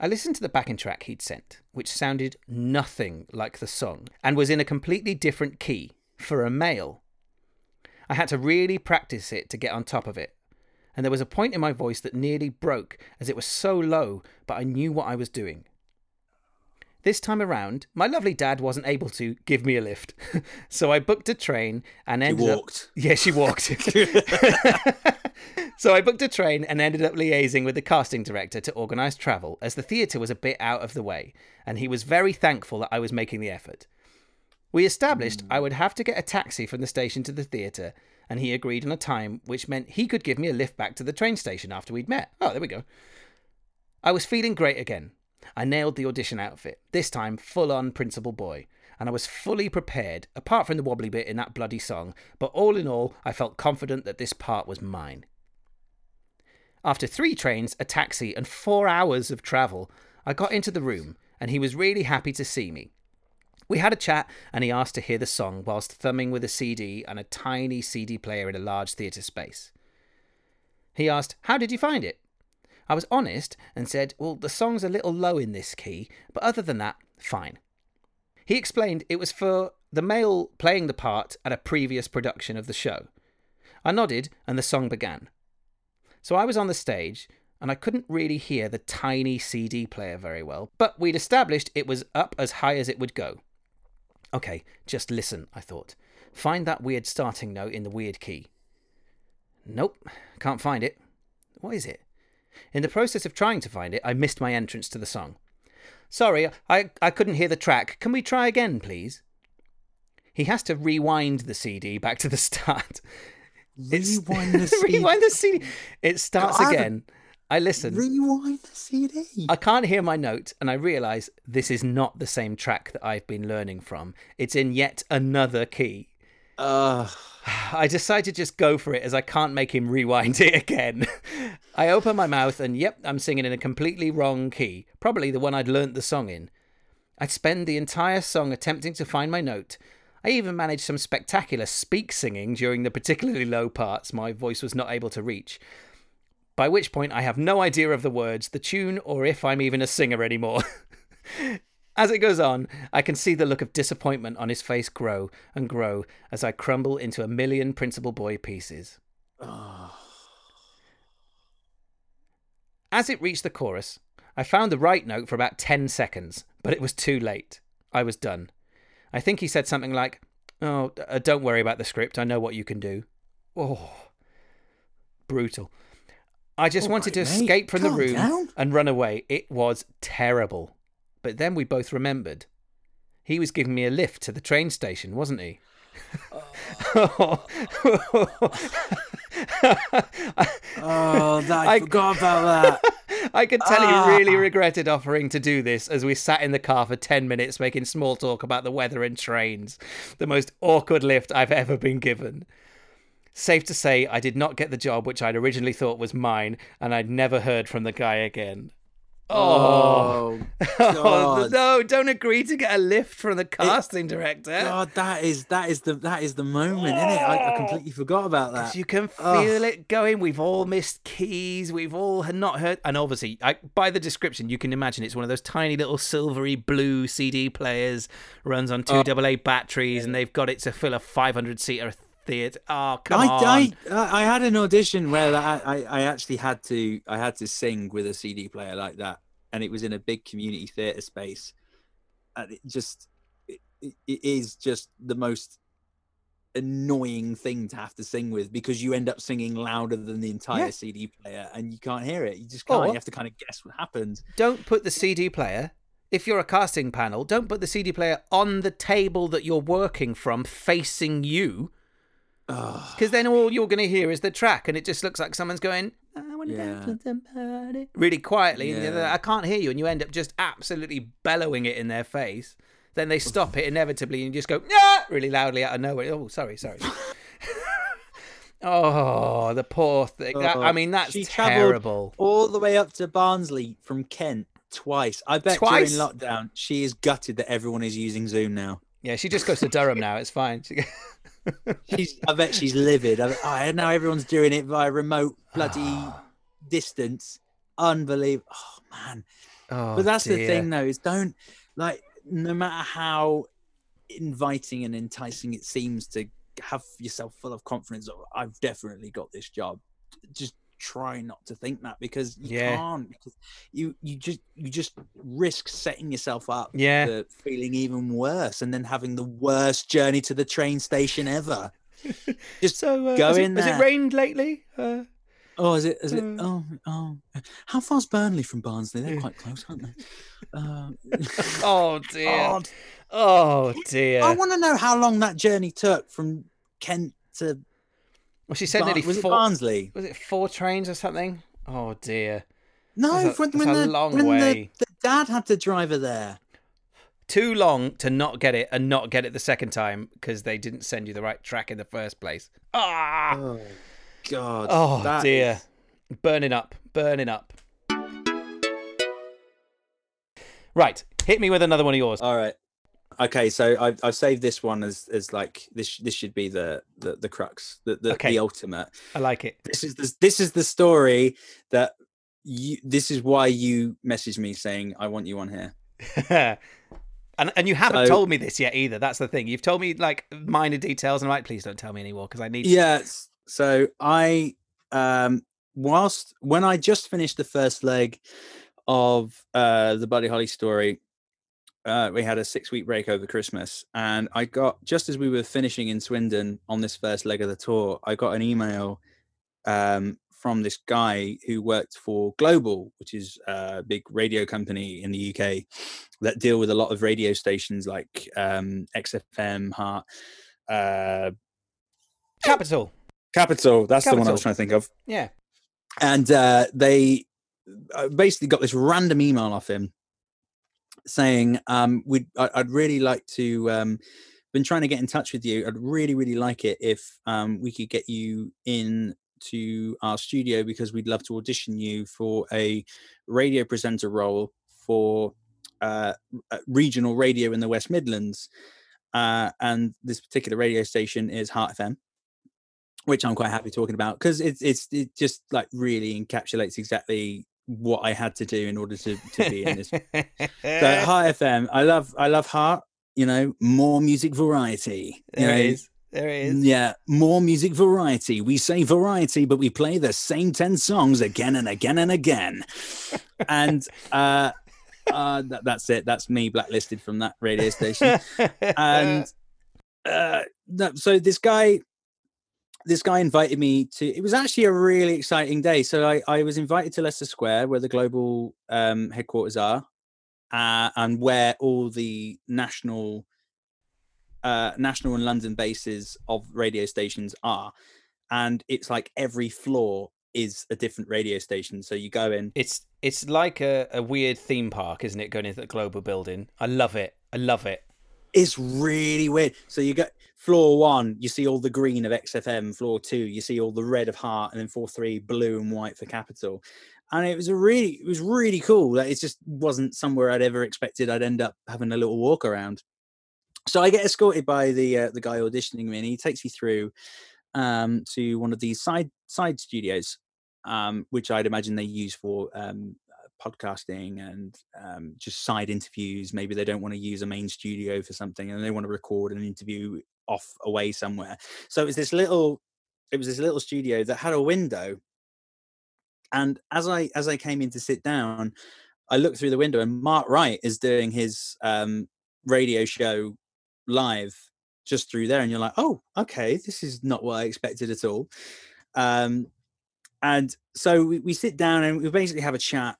I listened to the backing track he'd sent, which sounded nothing like the song and was in a completely different key for a male. I had to really practice it to get on top of it, and there was a point in my voice that nearly broke as it was so low, but I knew what I was doing. This time around, my lovely dad wasn't able to give me a lift, *laughs* so I booked a train and ended up.
walked. *laughs*
Yeah, she walked. *laughs* so I booked a train and ended up liaising with the casting director to organise travel, as the theatre was a bit out of the way, and he was very thankful that I was making the effort. We established hmm. I would have to get a taxi from the station to the theatre, and he agreed on a time which meant he could give me a lift back to the train station after we'd met. Oh, there we go. I was feeling great again. I nailed the audition outfit, this time full on Principal Boy, and I was fully prepared, apart from the wobbly bit in that bloody song, but all in all, I felt confident that this part was mine. After three trains, a taxi, and four hours of travel, I got into the room, and he was really happy to see me. We had a chat, and he asked to hear the song whilst thumbing with a CD and a tiny CD player in a large theatre space. He asked, How did you find it? I was honest and said, Well, the song's a little low in this key, but other than that, fine. He explained it was for the male playing the part at a previous production of the show. I nodded, and the song began. So I was on the stage, and I couldn't really hear the tiny CD player very well, but we'd established it was up as high as it would go. Okay, just listen, I thought. Find that weird starting note in the weird key. Nope, can't find it. What is it? In the process of trying to find it, I missed my entrance to the song. Sorry, I, I couldn't hear the track. Can we try again, please? He has to rewind the CD back to the *laughs* start.
Rewind the CD. *laughs*
rewind the CD. It starts again. I listen.
Rewind the CD.
I can't hear my note, and I realise this is not the same track that I've been learning from. It's in yet another key.
Uh, *sighs*
I decide to just go for it as I can't make him rewind it again. *laughs* I open my mouth and yep, I'm singing in a completely wrong key, probably the one I'd learnt the song in. I'd spend the entire song attempting to find my note. I even managed some spectacular speak singing during the particularly low parts my voice was not able to reach. By which point I have no idea of the words, the tune, or if I'm even a singer anymore. *laughs* As it goes on, I can see the look of disappointment on his face grow and grow as I crumble into a million Principal Boy pieces. As it reached the chorus, I found the right note for about 10 seconds, but it was too late. I was done. I think he said something like, Oh, uh, don't worry about the script. I know what you can do. Oh, brutal. I just
All
wanted to
mate,
escape from the room
down.
and run away. It was terrible. But then we both remembered. He was giving me a lift to the train station, wasn't he?
Oh, that, I,
I-
forgot about that.
I could tell he really
Ah.
regretted offering to do this as we sat in the car for 10 minutes making small talk about the weather and trains. The most awkward lift I've ever been given. Safe to say, I did not get the job which I'd originally thought was mine, and I'd never heard from the guy again. Oh, *laughs* oh
God.
no, don't agree to get a lift from the casting director.
God, that is that is the that is the moment, isn't it? I, I completely forgot about that.
You can feel it going. We've all missed keys. We've all had not heard. And obviously, I, by the description, you can imagine it's one of those tiny little silvery blue CD players, runs on two
Oh.
AA batteries, and they've got it to fill a 500 seater theatre. Oh, come
I,
on.
I I had an audition where I, I I actually had to I had to sing with a CD player like that, and it was in a big community theatre space, and it just it, it- is just the most annoying thing to have to sing with because you end up singing louder than the entire
Yeah.
CD player and you can't hear it. You just can't.
Or-
you have to kind of guess what happened.
Don't put the CD player. If you're a casting panel, don't put the CD player on the table that you're working from facing you. Because then all you're going to hear is the track, and it just looks like someone's going, I want to
Yeah.
dance with somebody. Really quietly. and the other-
Yeah.
I can't hear you, and you end up just absolutely bellowing it in their face. Then they stop it inevitably, and you just go, yeah, really loudly out of nowhere. Oh, sorry, sorry. *laughs* oh, the poor thing. That- I
Oh,
mean, that's
she travelled
terrible.
all the way up to Barnsley from Kent twice. I bet
Twice?
during lockdown she is gutted that everyone is using Zoom now.
Yeah, she just goes to Durham now. It's fine. She- *laughs* *laughs*
She's, I bet she's livid. I, I now everyone's doing it via remote bloody *sighs* distance. Unbelievable. Oh man.
oh,
but that's the thing though, is don't like no matter how inviting and enticing it seems to have yourself full of confidence I've definitely got this job. Just try not to think that because you
Yeah.
can't because you you just you just risk setting yourself up
Yeah.
for feeling even worse and then having the worst journey to the train station ever. *laughs* Just
So, uh,
go
has,
in
it, has it rained lately? Uh,
Oh, is it? Is it?
Uh,
Oh, oh. How far's Burnley from Barnsley? They're quite close, aren't they? *laughs* Uh, *laughs*
oh, dear. Oh, dear.
I want to know how long that journey took from Kent to.
Well, she said
Bar-
nearly
was it
four.
Barnsley?
Was it four trains or something? Oh dear.
No,
That's a-
when,
that's
when
a
the
long
when
way.
The, the dad had to drive her there.
Too long to not get it and not get it the second time because they didn't send you the right track in the first place. Ah!
Oh God.
Oh dear.
is-
Burning up. Burning up. Right. Hit me with another one of yours.
All right. Okay, so I've I've saved this one as as like this this should be the the, the crux the the,
Okay.
the ultimate.
I like it.
this is the this is the story that you this is why you messaged me saying I want you on here. *laughs*
and and you haven't
So-
told me this yet either. That's the thing. You've told me like minor details, and I'm like, please don't tell me anymore because I need. to-
Yes. So I um whilst when I just finished the first leg of uh the Buddy Holly story, uh we had a six week break over Christmas and I got just as we were finishing in Swindon on this first leg of the tour, I got an email um from this guy who worked for Global, which is a big radio company in the UK that deal with a lot of radio stations like um XFM, Heart, uh
Capital.
Capital. That's the one I was trying to think of.
Yeah.
And uh, they uh, basically got this random email off him saying, um, "We'd I- I'd really like to um, been trying to get in touch with you. I'd really, really like it if um, we could get you in to our studio because we'd love to audition you for a radio presenter role for uh, regional radio in the West Midlands. Uh, and this particular radio station is Heart FM, which I'm quite happy talking about because it's it's it just like really encapsulates exactly what I had to do in order to, to be in this. *laughs* so Heart FM, I love I love Heart. You know, more music variety.
There
you know,
is. There is.
yeah, more music variety. We say variety, but we play the same 10 songs again and again and again. and uh, uh, that, that's it. That's me blacklisted from that radio station. *laughs* and uh, no, so this guy, this guy invited me to. It was actually a really exciting day. So I, I was invited to Leicester Square, where the global um, headquarters are, uh, and where all the national uh, national and London bases of radio stations are. And it's like every floor is a different radio station. So you go in.
It's it's like a, a weird theme park, isn't it? Going into the global building. I love it. I love it.
It's really weird. So you get floor one, you see all the green of XFM. Floor two, you see all the red of Heart, and then floor three, blue and white for Capital. And it was a really, it was really cool. That it just wasn't somewhere I'd ever expected I'd end up having a little walk around. So I get escorted by the uh, the guy auditioning me, and he takes me through um, to one of these side side studios, um, which I'd imagine they use for um, podcasting and um, just side interviews. Maybe they don't want to use a main studio for something, and they want to record an interview off away somewhere. So it was this little, it was this little studio that had a window. And as I as I came in to sit down, I looked through the window, and Mark Wright is doing his um, radio show live just through there and you're like oh okay this is not what i expected at all um and so we, we sit down and we basically have a chat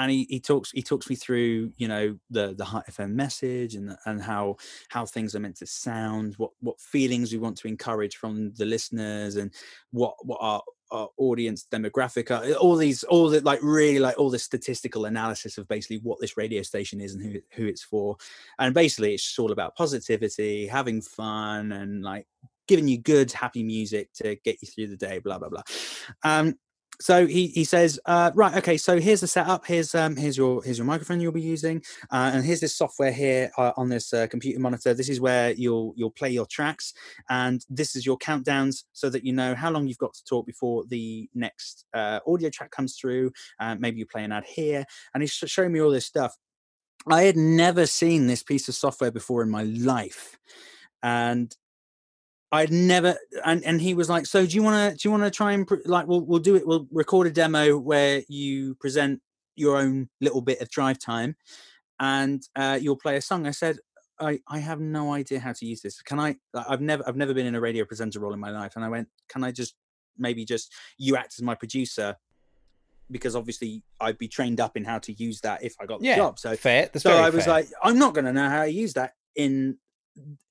and he, he talks he talks me through you know the the Heart FM message and and how how things are meant to sound what what feelings we want to encourage from the listeners and what what our, our audience demographic are all these all the like really like all the statistical analysis of basically what this radio station is and who who it's for. And basically it's just all about positivity having fun and like giving you good happy music to get you through the day blah blah blah. Um so he he says uh, right okay so here's the setup. Here's um here's your here's your microphone you'll be using uh, and here's this software here uh, on this uh, computer monitor. This is where you'll you'll play your tracks and this is your countdowns so that you know how long you've got to talk before the next uh, audio track comes through. Uh, maybe you play an ad here. And he's showing me all this stuff. I had never seen this piece of software before in my life and I'd never, and, and he was like, "So do you want to do you want to try and like we'll we'll do it. We'll record a demo where you present your own little bit of drive time, and uh, you'll play a song." I said, "I I have no idea how to use this. Can I? I've never I've never been in a radio presenter role in my life." And I went, "Can I just maybe just you act as my producer?" Because obviously I'd be trained up in how to use that if I got the
Yeah,
job. So
fair. That's
so I was
fair.
like, I'm not going to know how to use that in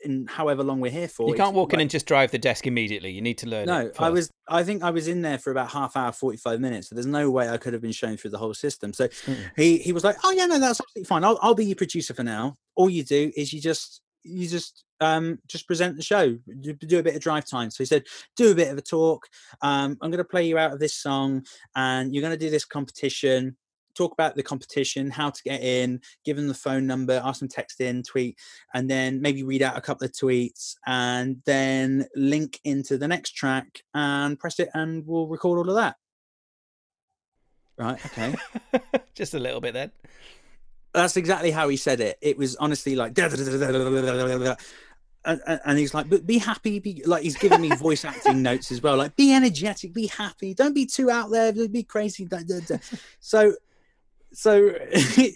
in however long we're here for.
you can't walk in and just drive the desk immediately. You need to learn.
no, I was. I think I was in there for about half hour, forty five minutes. So there's no way I could have been shown through the whole system. So
Mm.
he he was like, "Oh yeah, no, that's absolutely fine. I'll I'll be your producer for now. All you do is you just you just um just present the show, do, do a bit of drive time." So he said, "Do a bit of a talk. Um, I'm going to play you out of this song, and you're going to do this competition." Talk about the competition, how to get in, give them the phone number, ask them text in, tweet, and then maybe read out a couple of tweets and then link into the next track and press it and we'll record all of that. Right. Okay. *laughs*
just a little bit then.
That's exactly how he said it. It was honestly like, and, he's like, but be happy. Be like, he's giving me voice acting notes as well. Like, be energetic, be happy. Don't be too out there. Be crazy. da, da, da." So, so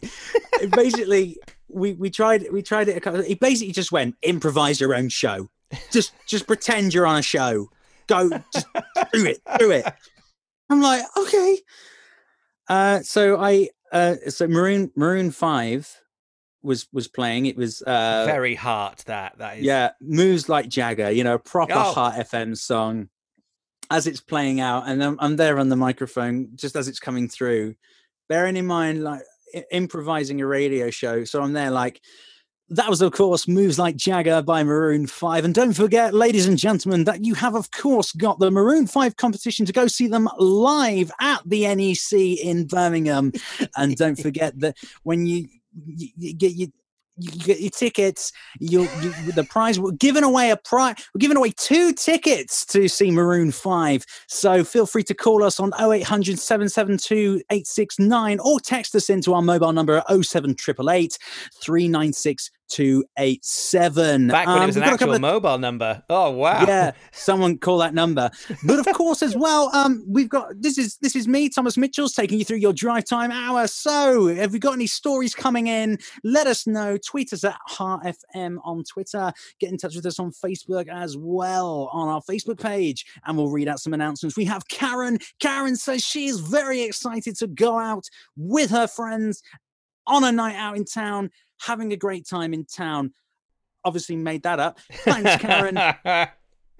*laughs* basically, we we tried we tried it. A couple, he basically just went improvise your own show. Just just pretend you're on a show. Go, just do it, do it. I'm like, okay. Uh, so I uh, so Maroon Maroon Five was was playing. It was uh,
Very hard. That that is.
yeah, moves like Jagger. You know, a proper
Oh.
Heart FM song. As it's playing out, and I'm, I'm there on the microphone just as it's coming through. Bearing in mind, like improvising a radio show, so I'm there like that was, of course, Moves Like Jagger by Maroon 5. And don't forget, ladies and gentlemen, that you have, of course, got the Maroon 5 competition to go see them live at the NEC in Birmingham. and don't forget that when you, you, you get you you get your tickets. You, you the prize. We're giving away a prize. We're giving away two tickets to see Maroon Five. So feel free to call us on 0800 772 869 or text us into our mobile number at 07888 396 287.
Back when um, it was an actual of, mobile number. Oh wow.
Yeah, someone call that number. But of course, as well, um, we've got this is this is me, Thomas Mitchell's taking you through your drive time hour. So have you got any stories coming in? Let us know. Tweet us at Heart FM on Twitter. Get in touch with us on Facebook as well on our Facebook page, and we'll read out some announcements. We have Karen. Karen says she is very excited to go out with her friends on a night out in town having a great time in town. Obviously, made that up. Thanks, Karen. *laughs*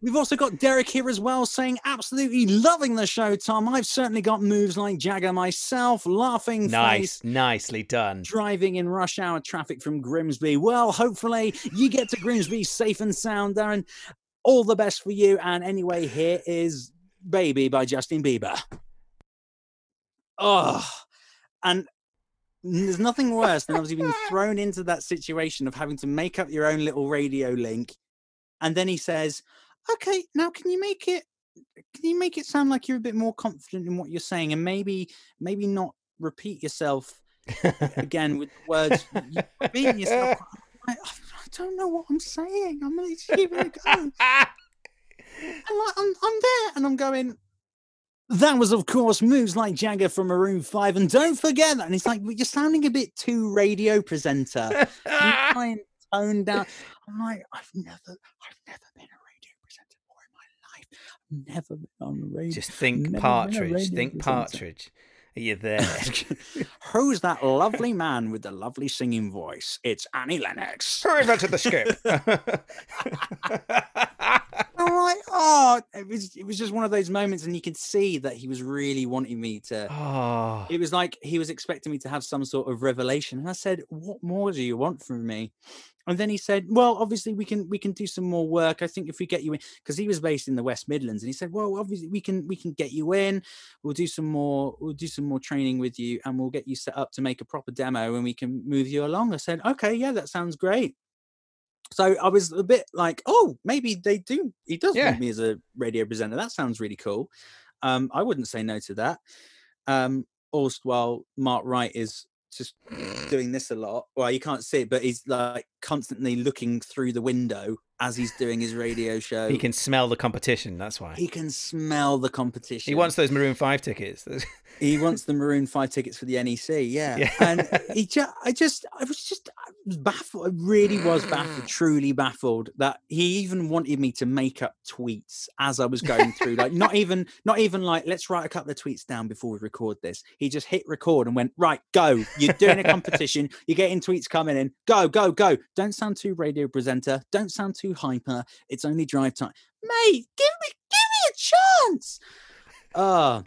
We've also got Derek here as well saying, absolutely loving the show, Tom. I've certainly got moves like Jagger myself, laughing
nice,
face,
nicely done.
Driving in rush hour traffic from Grimsby. Well, hopefully you get to Grimsby safe and sound, Darren. All the best for you. And anyway, here is Baby by Justin Bieber. Oh, and there's nothing worse than obviously being thrown into that situation of having to make up your own little radio link. And then he says, Okay, now can you make it can you make it sound like you're a bit more confident in what you're saying and maybe maybe not repeat yourself *laughs* again with words you repeating yourself. *laughs* I, I, don't know what I'm saying. I'm just giving it a go. *laughs* I'm, like, I'm, I'm there and I'm going, that was, of course, moves like Jagger from Maroon 5. And don't forget that. And it's like, you're sounding a bit too radio presenter. *laughs* try and tone down. I'm like, I've never, I've never been a radio presenter before in my life. I've never been on radio.
Just think Partridge. Think presenter. Partridge. Are you *laughs* there?
Who's *laughs* that lovely man with the lovely singing voice? It's Annie Lennox.
Who invented the skip?
Right. Oh, it was it was just one of those moments, and you could see that he was really wanting me to.
Oh.
It was like he was expecting me to have some sort of revelation, and I said, "What more do you want from me?" and then he said well obviously we can we can do some more work i think if we get you in because he was based in the west midlands and he said well obviously we can we can get you in we'll do some more we'll do some more training with you and we'll get you set up to make a proper demo and we can move you along i said okay yeah that sounds great so i was a bit like oh maybe they do he does yeah. want me as a radio presenter that sounds really cool um i wouldn't say no to that um also while mark wright is just doing this a lot. Well, you can't see it, but he's like constantly looking through the window as he's doing his radio show.
He can smell the competition. That's why
he can smell the competition.
He wants those Maroon Five tickets. *laughs*
he wants the Maroon Five tickets for the NEC. Yeah, yeah. and he just, I just, I was just, I was baffled. I really was baffled, truly baffled that he even wanted me to make up tweets as I was going through. like, not even, not even like, let's write a couple of tweets down before we record this. He just hit record and went, right, go. You're doing a competition. You're getting tweets coming in. Go, go, go. Don't sound too radio presenter. Don't sound too hyper. It's only drive time. Mate, give me give me a chance. Oh,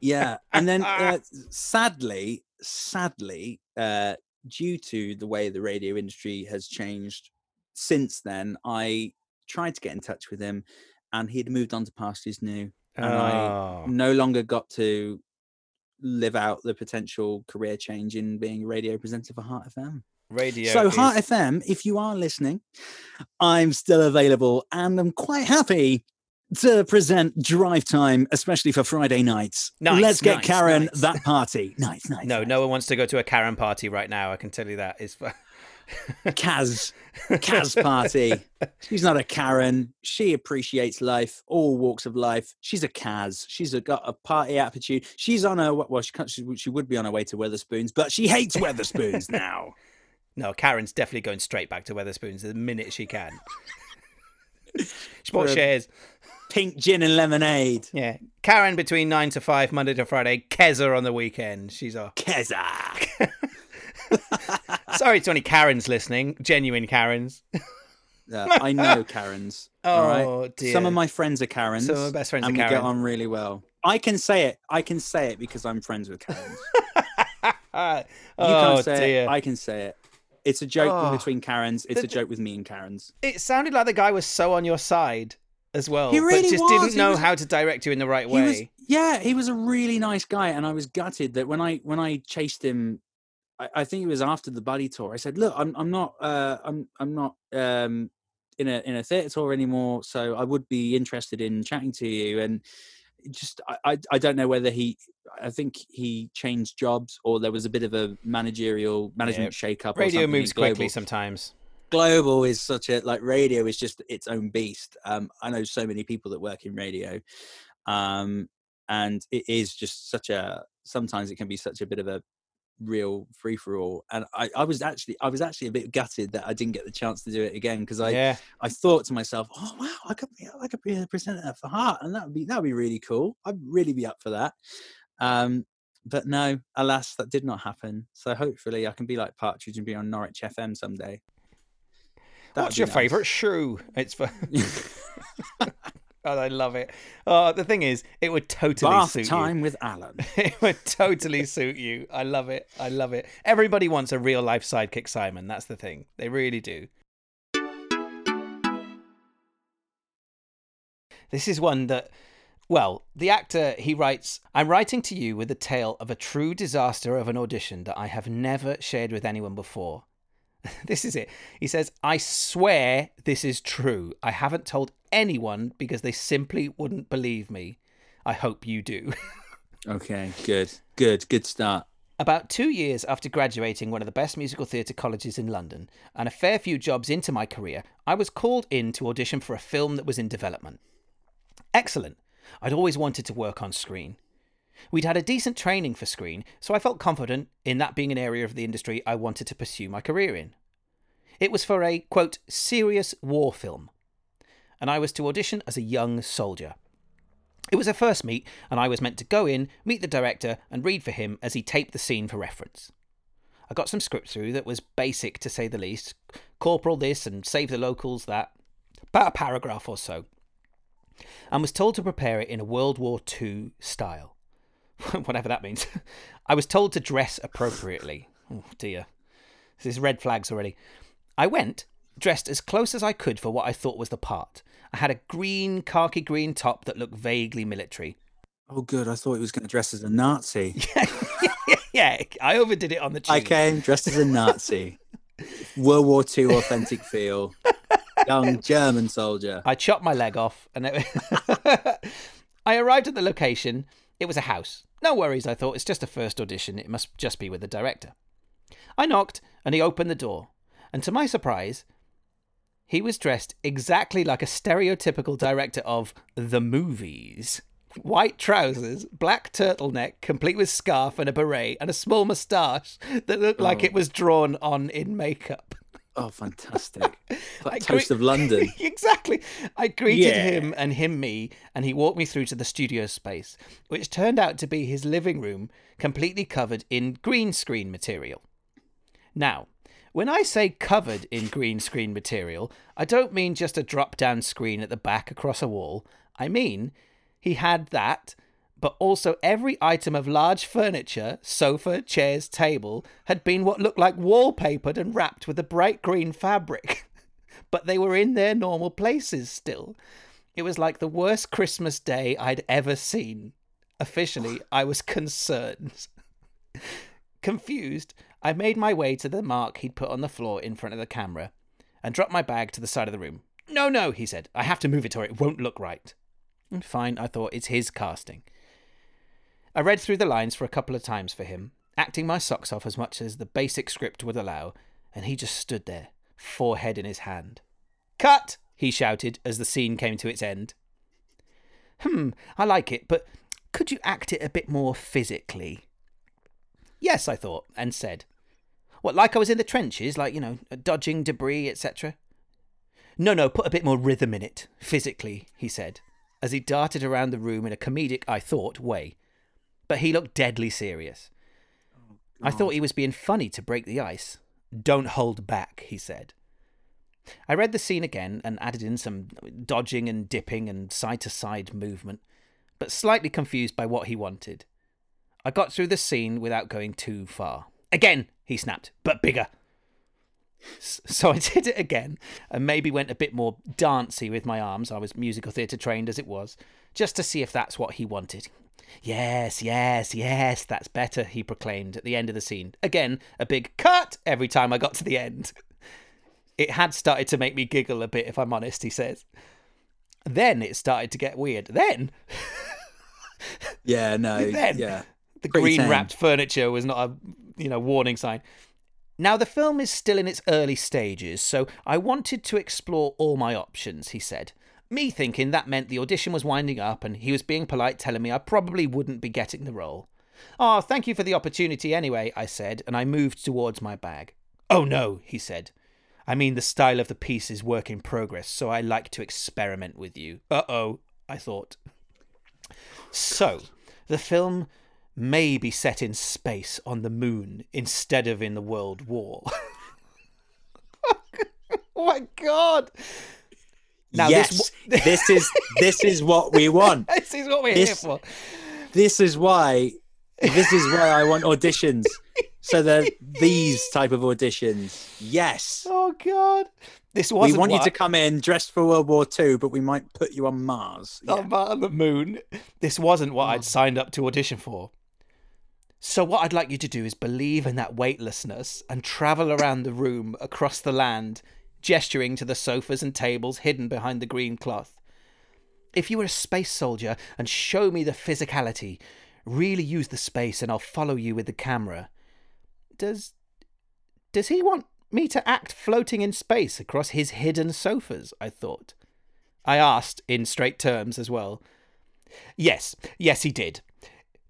yeah. And then uh, *laughs* sadly, sadly, uh, due to the way the radio industry has changed since then, I tried to get in touch with him and he'd moved on to pastures new. And oh. I no longer got to live out the potential career change in being a radio presenter for Heart FM.
Radio.
So,
is...
Heart FM, if you are listening, I'm still available and I'm quite happy to present drive time, especially for Friday nights. Nice, Let's get nice, Karen nice. that *laughs* party. nice, nice.
No, no one wants to go to a Karen party right now. I can tell you that. Is
Kaz, *laughs* Kaz party. She's not a Karen. She appreciates life, all walks of life. She's a Kaz. She's a, got a party attitude. She's on her well, she, she, she would be on her way to Wetherspoons, but she hates Wetherspoons now.
No, Karen's definitely going straight back to Wetherspoons the minute she can. *laughs* she bought shares.
Pink gin and lemonade.
Yeah. Karen between nine to five, Monday to Friday. Keza on the weekend. She's a
Keza. *laughs*
Sorry to any Karens listening. Genuine Karens.
Yeah, *laughs* I know Karens.
oh dear.
Some of my friends are Karens.
Some of my best friends
and
are Karens.
we get on really well. I can say it. I can say it because I'm friends with Karens.
oh,
can't say
dear.
it. I can say it. It's a joke
Oh.
between Karens. It's
The-
a joke with me and Karens.
It sounded like the guy was so on your side as well,
He really
but just
was,
didn't
he
know
was-
how to direct you in the right way.
was, yeah, he was a really nice guy, and I was gutted that when I when I chased him, I, I think it was after the Buddy tour. I said, "Look, I'm I'm not uh, I'm I'm not um, in a in a theatre tour anymore, so I would be interested in chatting to you." And just I, I don't know whether he I think he changed jobs or there was a bit of a managerial management shake up.
Radio
or something in
moves quickly sometimes.
global is such a like radio is just its own beast um i know so many people that work in radio um and it is just such a sometimes it can be such a bit of a real free for all and I, I was actually i was actually a bit gutted that i didn't get the chance to do it again because i
yeah,
i thought to myself oh wow i could be i could be a presenter for heart and that would be that would be really cool i'd really be up for that um but no alas that did not happen so hopefully i can be like partridge and be on norwich fm someday That
What's your
nice.
favourite shoe? It's for. *laughs* *laughs* *laughs* oh, I love it. Oh, the thing is, it would totally
Bath
suit
time *laughs* with Alan.
It would totally suit you. I love it. I love it. Everybody wants a real life sidekick Simon. That's the thing. They really do. This is one that, well, the actor, he writes, I'm writing to you with the tale of a true disaster of an audition that I have never shared with anyone before. *laughs* this is it. He says, I swear this is true. I haven't told anyone because they simply wouldn't believe me. I hope you do. *laughs*
Okay, good, good, good start.
About two years after graduating one of the best musical theatre colleges in London, and a fair few jobs into my career, I was called in to audition for a film that was in development. Excellent. I'd always wanted to work on screen. We'd had a decent training for screen, so I felt confident in that being an area of the industry I wanted to pursue my career in. It was for a, quote, serious war film, and I was to audition as a young soldier. It was a first meet, and I was meant to go in, meet the director, and read for him as he taped the scene for reference. I got some script through that was basic to say the least corporal this and save the locals that, about a paragraph or so, and was told to prepare it in a World War II style. *laughs* Whatever that means. *laughs* I was told to dress appropriately. Oh dear. This is red flags already. I went, dressed as close as I could for what I thought was the part. I had a green, khaki green top that looked vaguely military.
Oh, good. I thought he was going to dress as a Nazi. *laughs*
yeah, I overdid it on the tune.
I came dressed as a Nazi. World War II authentic feel. Young German soldier.
I chopped my leg off, and it... I arrived at the location. It was a house. No worries, I thought. It's just a first audition. It must just be with the director. I knocked, and he opened the door. And to my surprise, he was dressed exactly like a stereotypical director of the movies. White trousers, black turtleneck, complete with scarf and a beret, and a small moustache that looked like
Oh.
it was drawn on in makeup.
Oh, fantastic. *laughs* Like Toast
gre-
of London. *laughs*
exactly. I greeted
Yeah.
him and him me, and he walked me through to the studio space, which turned out to be his living room, completely covered in green screen material. Now, when I say covered in green screen material, I don't mean just a drop down screen at the back across a wall. I mean, he had that, but also every item of large furniture, sofa, chairs, table, had been what looked like wallpapered and wrapped with a bright green fabric. *laughs* but they were in their normal places still. It was like the worst Christmas day I'd ever seen. Officially, I was *laughs* concerned. Confused, I made my way to the mark he'd put on the floor in front of the camera and dropped my bag to the side of the room. No, no, he said. I have to move it or it won't look right. "Mm, Fine, I thought, it's his casting. I read through the lines for a couple of times for him, acting my socks off as much as the basic script would allow, and he just stood there, forehead in his hand. Cut! he shouted as the scene came to its end. Hmm, I like it, but could you act it a bit more physically? Yes, I thought, and said. What, like I was in the trenches, like, you know, dodging debris, etc.? No, no, put a bit more rhythm in it, physically, he said, as he darted around the room in a comedic, I thought, way. But he looked deadly serious. I thought he was being funny to break the ice. Don't hold back, he said. I read the scene again and added in some dodging and dipping and side to side movement, but slightly confused by what he wanted. I got through the scene without going too far. Again, he snapped, but bigger. So I *laughs* did it again and maybe went a bit more dancey with my arms. I was musical theatre trained as it was, just to see if that's what he wanted. Yes, yes, yes, that's better, he proclaimed at the end of the scene. Again, a big cut every time I got to the end. It had started to make me giggle a bit, if I'm honest, he says. Then it started to get weird. Then. *laughs*
Yeah, no,
Then-
yeah.
the
Pretty
green wrapped furniture was not a you know warning sign. Now the film is still in its early stages, so I wanted to explore all my options, he said. Me thinking that meant the audition was winding up and he was being polite telling me I probably wouldn't be getting the role. Oh, thank you for the opportunity anyway, I said, and I moved towards my bag. Oh no, he said. I mean, the style of the piece is work in progress, so I like to experiment with you. Uh oh, I thought. So, the film may be set in space on the moon instead of in the World War. *laughs* oh my god! Now,
yes,
this,
this is this is what we *laughs* want.
this is what we're
This-
here for.
This is why this is why I want auditions. So they're these type of auditions. Yes.
Oh god! This wasn't We
want you to come in dressed for World War II, but we might put you on Mars. Yeah.
on, on the moon. This wasn't what
Oh.
I'd signed up to audition for. So, what I'd like you to do is believe in that weightlessness and travel around the room across the land, gesturing to the sofas and tables hidden behind the green cloth. If you were a space soldier and show me the physicality, really use the space and I'll follow you with the camera. Does. Does he want me to act floating in space across his hidden sofas? I thought. I asked in straight terms as well. Yes, yes, he did.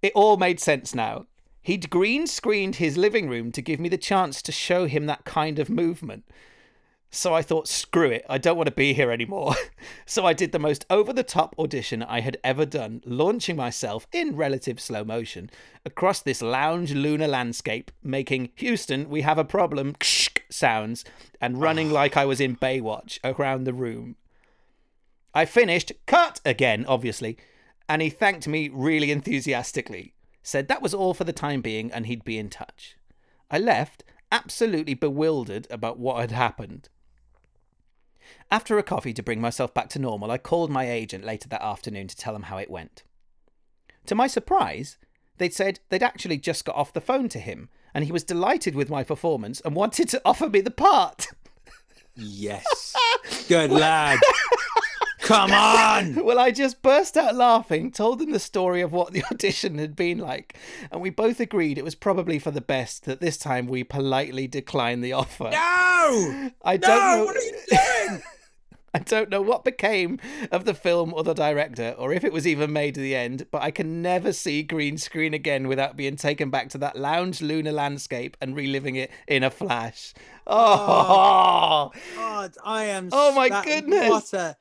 It all made sense now. He'd green screened his living room to give me the chance to show him that kind of movement. So I thought, screw it, I don't want to be here anymore. *laughs* so I did the most over the top audition I had ever done, launching myself in relative slow motion across this lounge lunar landscape, making Houston, we have a problem sounds and running ah. like I was in Baywatch around the room. I finished, cut again, obviously, and he thanked me really enthusiastically. Said that was all for the time being and he'd be in touch. I left, absolutely bewildered about what had happened. After a coffee to bring myself back to normal, I called my agent later that afternoon to tell him how it went. To my surprise, they'd said they'd actually just got off the phone to him and he was delighted with my performance and wanted to *laughs* offer me the part.
Yes. Good lad. *laughs* Come on. *laughs*
Well, I just burst out laughing, told them the story of what the *laughs* audition had been like, and we both agreed it was probably for the best that this time we politely declined the offer.
No. *laughs*
I don't
No.
know.
What are you doing?
I don't know what became of the film or the director, or if it was even made to the end, but I can never see green screen again without being taken back to that lounge lunar landscape and reliving it in a flash. Oh, oh.
God, I am.
Oh my
that-
goodness.
What a.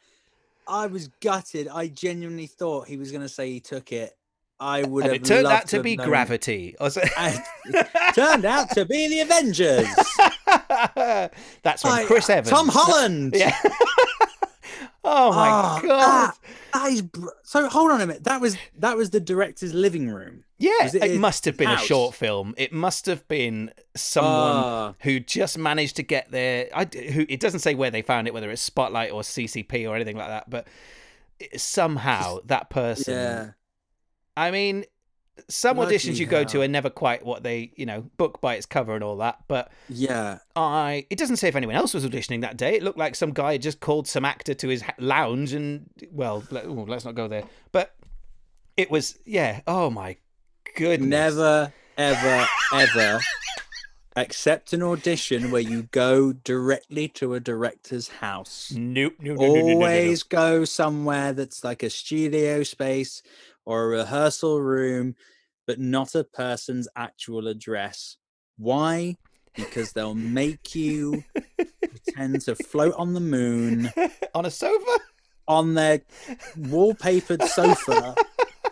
I was gutted. I genuinely thought he was going to say he took it. I would
and
have
it turned out to
have
be
known-
gravity. Or so-
it turned out to be the Avengers. *laughs*
That's from Chris Evans.
Tom Holland. *laughs*
Yeah. Oh my
Ah,
god.
that- that is br- so. Hold on a minute. That was that was the director's living room.
Yeah, it,
it
must have been a short film. It must have been someone
Ah.
who just managed to get there. I, who it doesn't say where they found it, whether it's Spotlight or CCP or anything like that, but it- somehow that person.
Yeah.
I mean, some
Bloody
auditions you go to are never quite what they, you know, book by its cover and all that. But
Yeah.
I, it doesn't say if anyone else was auditioning that day. It looked like some guy had just called some actor to his lounge and, well, let, oh, let's not go there. But it was, yeah. Oh my goodness.
Never, ever, ever accept an audition where you go directly to a director's house.
Nope. No, no, no, no, no, no, no.
Always go somewhere that's like a studio space or a rehearsal room, but not a person's actual address. Why? Because they'll make you pretend to float on the moon *laughs*
on a sofa.
on their wallpapered sofa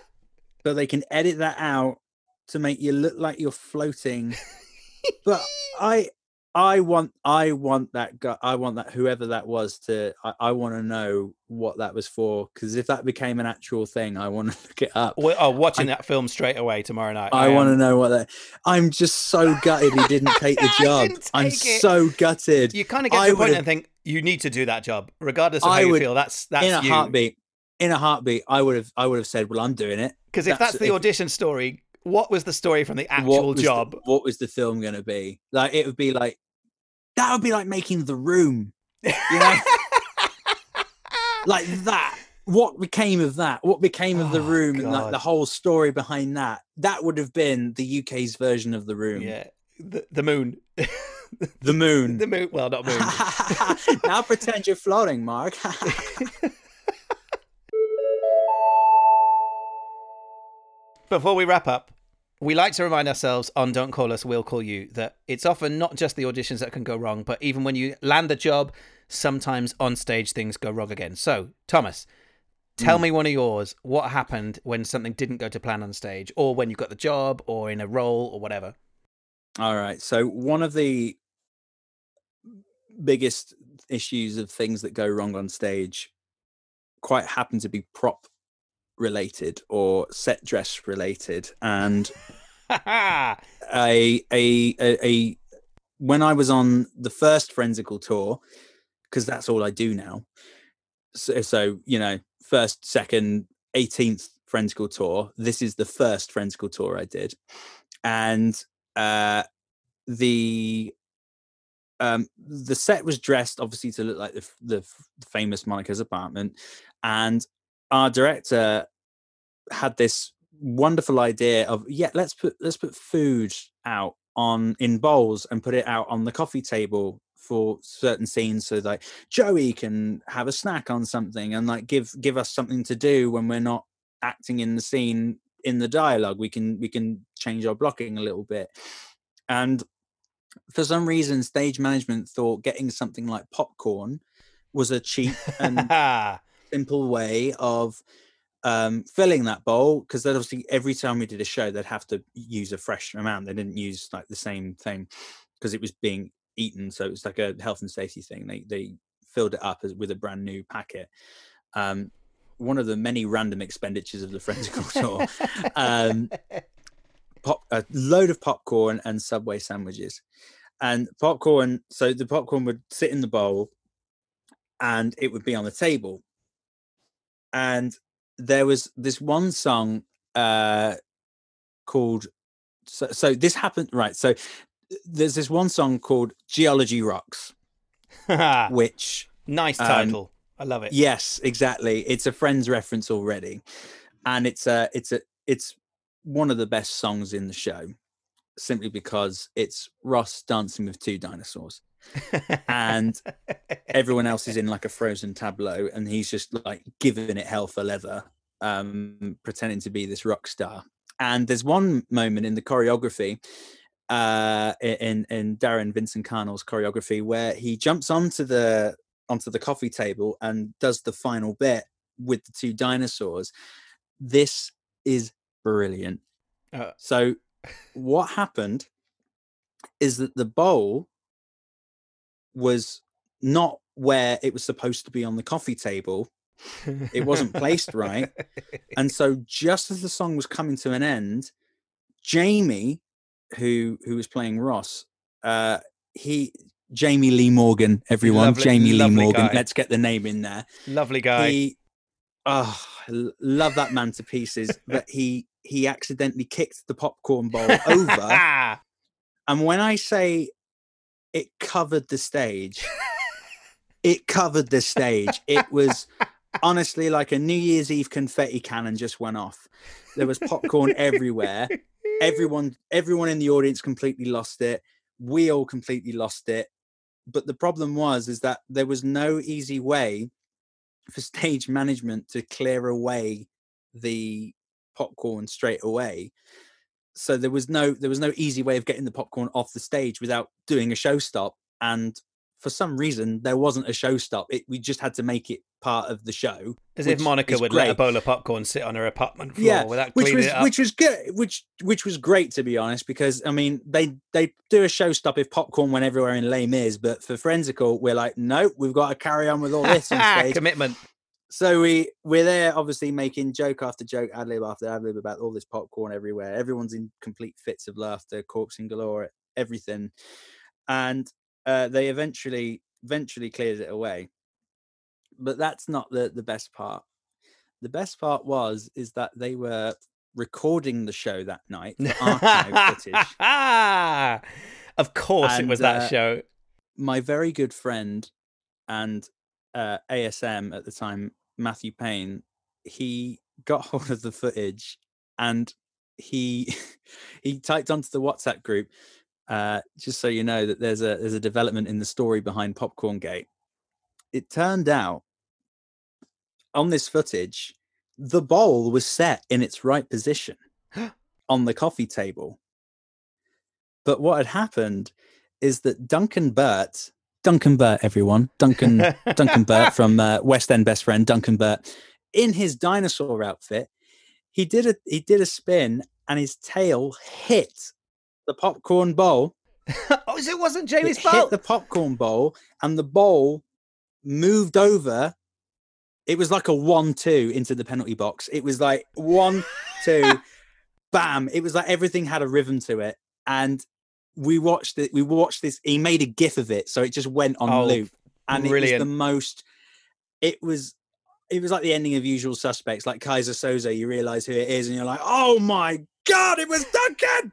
*laughs* so they can edit that out to make you look like you're floating. But I I want I want that guy I want that whoever that was to I, I want to know what that was for because if that became an actual thing I want to *laughs* look it up.
We're oh, watching I, that film straight away tomorrow night.
I, I want to know what that. I'm just so gutted he didn't *laughs* take the job. Take I'm it. so gutted.
You kind of get to a point and think you need to do that job regardless of how you feel. That's that's
in a
you.
heartbeat. In a heartbeat, I would have I would have said, "Well, I'm doing it."
Because if that's, that's the if, audition story, what was the story from the actual job?
The, what was the film going to be? Like it would be like that would be like making The Room. You know? like that. What became of that? What became of The oh, Room and like the whole story behind that? That would have been the UK's version of The Room.
Yeah. The, the moon.
the moon. *laughs*
the moon. Well, not moon. *laughs*
now pretend you're floating, Mark. *laughs*
Before we wrap up, we like to remind ourselves on Don't Call Us, We'll Call You that it's often not just the auditions that can go wrong, but even when you land the job, sometimes on stage things go wrong again. So, Thomas, tell mm. me one of yours. What happened when something didn't go to plan on stage, or when you got the job, or in a role, or whatever?
All right. So, one of the biggest issues of things that go wrong on stage quite happen to be prop related or set dress related. And *laughs* a, a, a a when I was on the first Friendsical tour because that's all I do now. So, so you know first second 18th Friendsical tour this is the first Friendsical tour I did. And uh the um the set was dressed obviously to look like the, the famous Monica's apartment. And our director had this wonderful idea of yeah let's put let's put food out on in bowls and put it out on the coffee table for certain scenes so like joey can have a snack on something and like give give us something to do when we're not acting in the scene in the dialogue. We can we can change our blocking a little bit. And for some reason stage management thought getting something like popcorn was a cheap and *laughs* simple way of um, filling that bowl because then obviously every time we did a show they'd have to use a fresh amount. They didn't use like the same thing because it was being eaten so it was like a health and safety thing. They they filled it up as, with a brand new packet. Um, one of the many random expenditures of the Friendsical *laughs* tour um, pop a load of popcorn and subway sandwiches. And popcorn so the popcorn would sit in the bowl and it would be on the table and there was this one song uh called so, so this happened right so there's this one song called geology rocks *laughs* which
nice um, title. Um, i love it.
yes exactly it's a friend's reference already and it's a it's a it's one of the best songs in the show simply because it's ross dancing with two dinosaurs and *laughs* everyone else is in like a frozen tableau and he's just like giving it hell for leather um pretending to be this rock star. And there's one moment in the choreography uh in in darren vincent carnell's choreography where he jumps onto the onto the coffee table and does the final bit with the two dinosaurs. This is brilliant. Uh. so what happened is that the bowl was not where it was supposed to be on the coffee table. It wasn't placed right. *laughs* And so just as the song was coming to an end, Jamie, who who was playing Ross, uh he Jamie Lee Morgan, everyone. Lovely, Jamie Lee Morgan. Guy. Let's get the name in there.
Lovely guy.
He, oh, love that man to pieces. but he he accidentally kicked the popcorn bowl over. *laughs* and when I say it covered the stage. *laughs* it covered the stage. It was honestly like a New Year's Eve confetti cannon just went off. There was popcorn everywhere. Everyone, everyone in the audience completely lost it. We all completely lost it. But the problem was is that there was no easy way for stage management to clear away the popcorn straight away so there was no there was no easy way of getting the popcorn off the stage without doing a show stop and for some reason there wasn't a show stop. It, we just had to make it part of the show.
As if Monica
is
would let a bowl of popcorn sit on her apartment floor
Yeah,
without
which
cleaning
was
it up.
which was good which which was great to be honest because i mean they they do a show stop if popcorn went everywhere in Les Mis, but for Friendsical we're like no we've got to carry on with all this on stage *laughs*
Commitment.
So we we're there obviously making joke after joke ad lib after ad lib about all this popcorn everywhere. Everyone's in complete fits of laughter corpsing galore everything. And uh, they eventually eventually cleared it away. But that's not the the best part. The best part was is that they were recording the show that night footage. *laughs*
Of course, it was that
uh,
show.
my very good friend and uh, ASM at the time, Matthew Payne, he got *laughs* hold of the footage and he *laughs* he typed onto the WhatsApp group. Uh, just so you know that there's a there's a development in the story behind Popcorn Gate. It turned out on this footage, the bowl was set in its right position *gasps* on the coffee table. But what had happened is that Duncan Burt, Duncan Burt, everyone, Duncan *laughs* Duncan Burt from uh, West End best friend Duncan Burt, in his dinosaur outfit, he did a he did a spin and his tail hit the popcorn bowl. *laughs*
oh, so it wasn't
It
Jamie's
hit
fault.
the popcorn bowl, and the bowl moved over. It was like a one-two into the penalty box. It was like one, two, *laughs* bam! It was like everything had a rhythm to it, and we watched it. We watched this. He made a gif of it, so it just went on
Oh,
loop, and it was the most. It was. It was like the ending of Usual Suspects, like Keyser Söze. You realize who it is, and you're like, "Oh my god, it was Duncan!"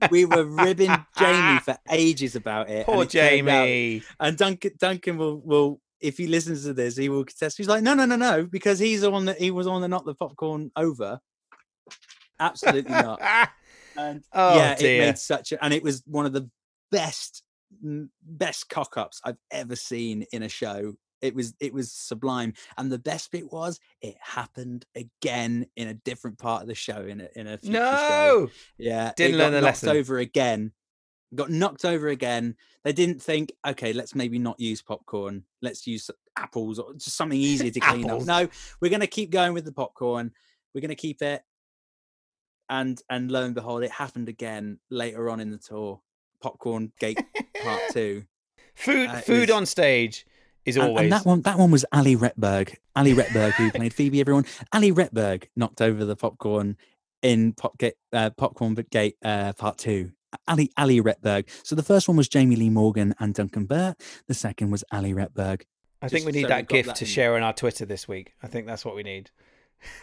*laughs* we were ribbing Jamie for ages about it. and
Poor
it turned out-
Jamie.
and Duncan Duncan will will if he listens to this, he will contest. He's like, no, no, no, no, because he's the one that he was on the knocked the popcorn over. Absolutely not. *laughs* And
Oh,
yeah, it made such a and it was one of the best best cock ups I've ever seen in a show. It was it was sublime. And the best bit was it happened again in a different part of the show in a in a future show.
no.
Yeah,
Didn't learn the lesson.
over again. Got knocked over again. They didn't think, okay, let's maybe not use popcorn. Let's use apples or just something easy to clean up. No, we're going to keep going with the popcorn. We're going to keep it. And and lo and behold, it happened again later on in the tour. Popcorn Gate Part *laughs* Two.
Food,
Uh,
food
was-
on stage is
And,
always.
and that one, that one was Ali Retberg. Ali Retberg, who *laughs* played Phoebe. Everyone, Ali Retberg knocked over the popcorn in Pop Gate, uh, Popcorn Gate uh, Part Two. Ali Ali Retberg. So the first one was Jamie Lee Morgan and Duncan Burt. The second was Ali Retberg.
I think
just
we need
so
that gift
that
to
in-
share on our Twitter this week. I think that's what we need. *laughs*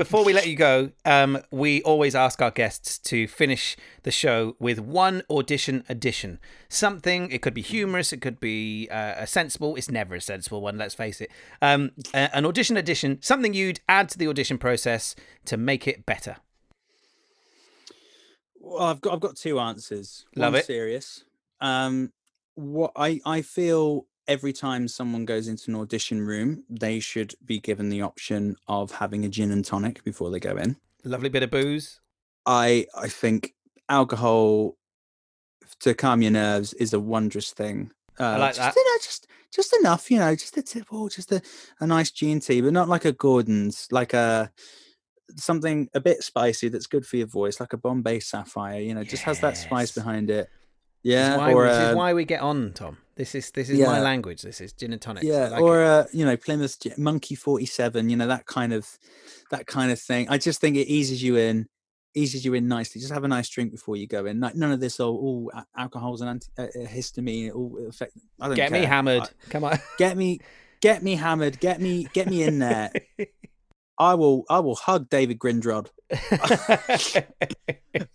Before we let you go, um, we always ask our guests to finish the show with one audition addition. Something, it could be humorous, it could be uh, a sensible, it's never a sensible one, let's face it. Um, an audition addition, something you'd add to the audition process to make it better.
Well, I've got I've got two answers.
Love
One
it.
Serious. Um, what I I feel every time someone goes into an audition room, they should be given the option of having a gin and tonic before they go in.
Lovely bit of booze.
I I think alcohol to calm your nerves is a wondrous thing. Uh,
like
just,
that.
You know, just just enough, you know, just a tip or just a, a nice G and T, but not like a Gordon's, like a something a bit spicy that's good for your voice, like a Bombay Sapphire. You know, just has that spice behind it. Yeah,
why,
or
this is why we get on, Tom. This is this is my language. This is gin and tonic.
Yeah,
like
or uh, you know, Plymouth Monkey Forty Seven. You know, that kind of that kind of thing. I just think it eases you in, eases you in nicely. Just have a nice drink before you go in. Like, none of this. Oh, oh alcohol's an anti, uh, uh, histamine. All affect. I don't
get me hammered.
I-
Come on.
get me, get me hammered. Get me, get me in there. *laughs* I will, I will hug David Grindrod. *laughs*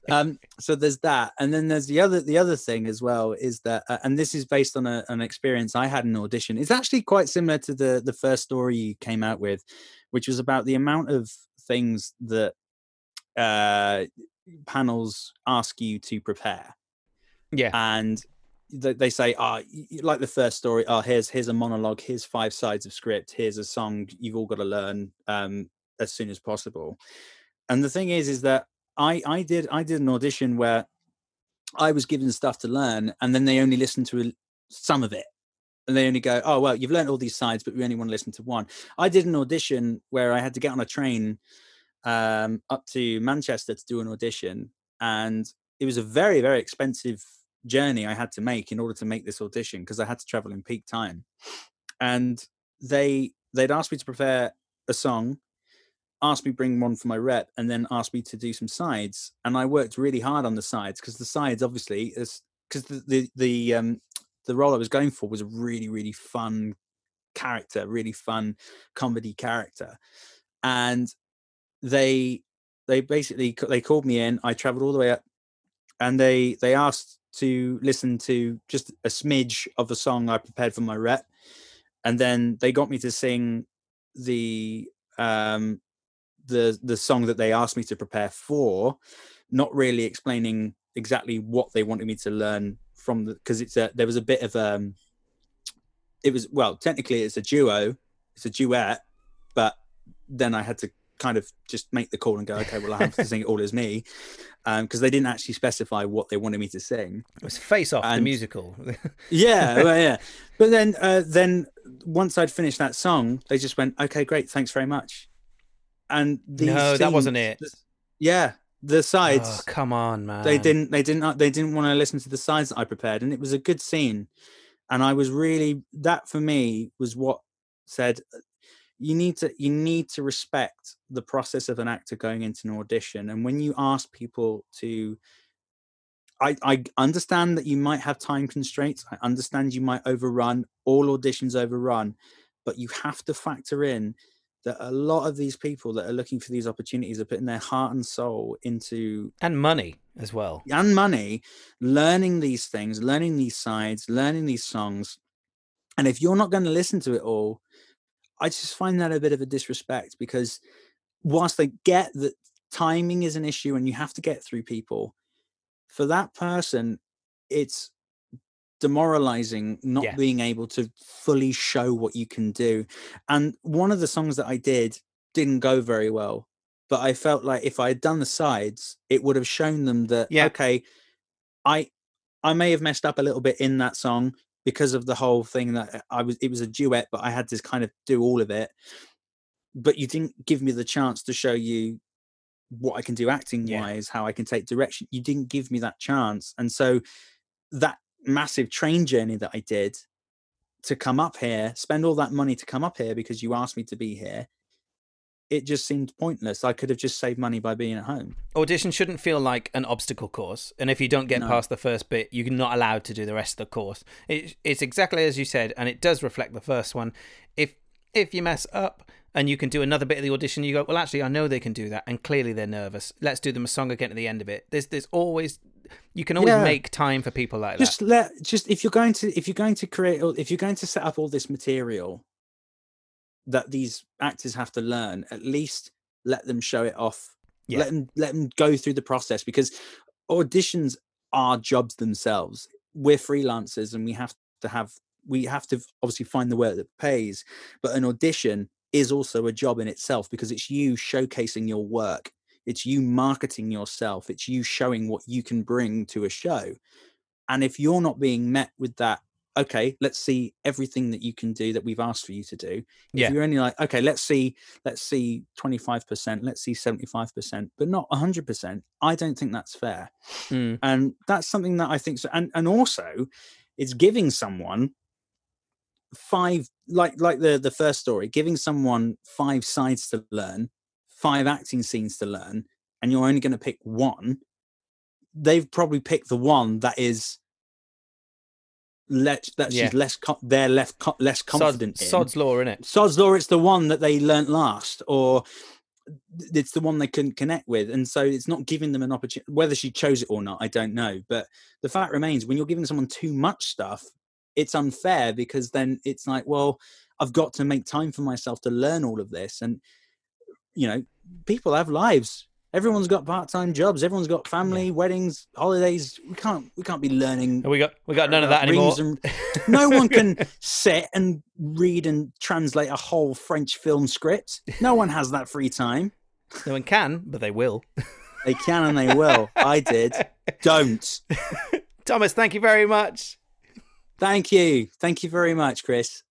um so there's that and then there's the other the other thing as well is that uh, and this is based on a, an experience i had in audition it's actually quite similar to the the first story you came out with which was about the amount of things that uh panels ask you to prepare
yeah.
and they, they say, "Ah, oh, like the first story. Oh, here's here's a monologue. Here's five sides of script. Here's a song you've all got to learn um, as soon as possible." And the thing is, is that I I did I did an audition where I was given stuff to learn, and then they only listened to some of it, and they only go, "Oh well, you've learned all these sides, but we only want to listen to one." I did an audition where I had to get on a train um, up to Manchester to do an audition, and it was a very very expensive journey I had to make in order to make this audition because I had to travel in peak time, and they they'd asked me to prepare a song asked me bring one for my rep and then asked me to do some sides and i worked really hard on the sides because the sides obviously is because the the the, um, the role i was going for was a really really fun character really fun comedy character. And they they basically they called me in i traveled all the way up and they they asked to listen to just a smidge of a song i prepared for my rep and then they got me to sing the um the the song that they asked me to prepare for, not really explaining exactly what they wanted me to learn from the because it's a there was a bit of um it was well technically it's a duo it's a duet but then i had to kind of just make the call and go *laughs* okay well i have to sing it all as me because um, they didn't actually specify what they wanted me to sing.
It was face off and, the musical. *laughs*
Yeah well, yeah. But then uh, then once i'd finished that song they just went okay great thanks very much and
no, scenes, that wasn't it.
Yeah, the sides.
Oh, come on, man.
They didn't. They didn't. They didn't want to listen to the sides that I prepared, and it was a good scene. And I was really that for me was what said you need to you need to respect the process of an actor going into an audition and when you ask people to I, I understand that you might have time constraints. I understand you might overrun. All auditions overrun, but you have to factor in that a lot of these people that are looking for these opportunities are putting their heart and soul into
and money as well.
and money learning these things learning these sides learning these songs. And if you're not going to listen to it all i just find that a bit of a disrespect because whilst they get that timing is an issue and you have to get through people for that person it's demoralizing not yeah. being able to fully show what you can do. And one of the songs that I did didn't go very well, but I felt like if I had done the sides, it would have shown them that yeah. okay, I I may have messed up a little bit in that song because of the whole thing that uh, I was it was a duet, but I had to kind of do all of it. But you didn't give me the chance to show you what I can do acting wise, yeah. how I can take direction. You didn't give me that chance. And so that massive train journey that I did to come up here, spend all that money to come up here because you asked me to be here, it just seemed pointless. I could have just saved money by being at home.
Audition shouldn't feel like an obstacle course, and if you don't get no. past the first bit, you're not allowed to do the rest of the course. It, it's exactly as you said, and it does reflect the first one. If if you mess up, and you can do another bit of the audition. You go, well, actually, I know they can do that, and clearly they're nervous. Let's do them a song again at the end of it. There's there's always you can always yeah. make time for people like
just
that.
Just let just if you're going to if you're going to create if you're going to set up all this material that these actors have to learn, at least let them show it off. Yeah. Let them let them go through the process because auditions are jobs themselves. We're freelancers and we have to have we have to obviously find the work that pays, but an audition is also a job in itself because it's you showcasing your work it's you marketing yourself it's you showing what you can bring to a show and if you're not being met with that okay let's see everything that you can do that we've asked for you to do yeah. if you're only like okay let's see let's see 25% let's see 75% but not 100% i don't think that's fair mm. and that's something that i think so and and also it's giving someone five like like the the first story giving someone five sides to learn five acting scenes to learn and you're only going to pick one they've probably picked the one that is let that yeah. she's less co- they're left co- less confident
Sod, in. Sod's law, in it?
Sod's law. It's the one that they learnt last, or it's the one they couldn't connect with, and so it's not giving them an opportunity. Whether she chose it or not, I don't know. But the fact remains, when you're giving someone too much stuff, it's unfair because then it's like, well, I've got to make time for myself to learn all of this, and you know, people have lives. Everyone's got part-time jobs. Everyone's got family, weddings, holidays. We can't we can't be learning.
We got we got none of that anymore.
and- *laughs* no one can sit and read and translate a whole French film script. No one has that free time.
no one can, but they will.
They can and they will. I did. Don't. *laughs*
Thomas, thank you very much.
Thank you. Thank you very much, Chris.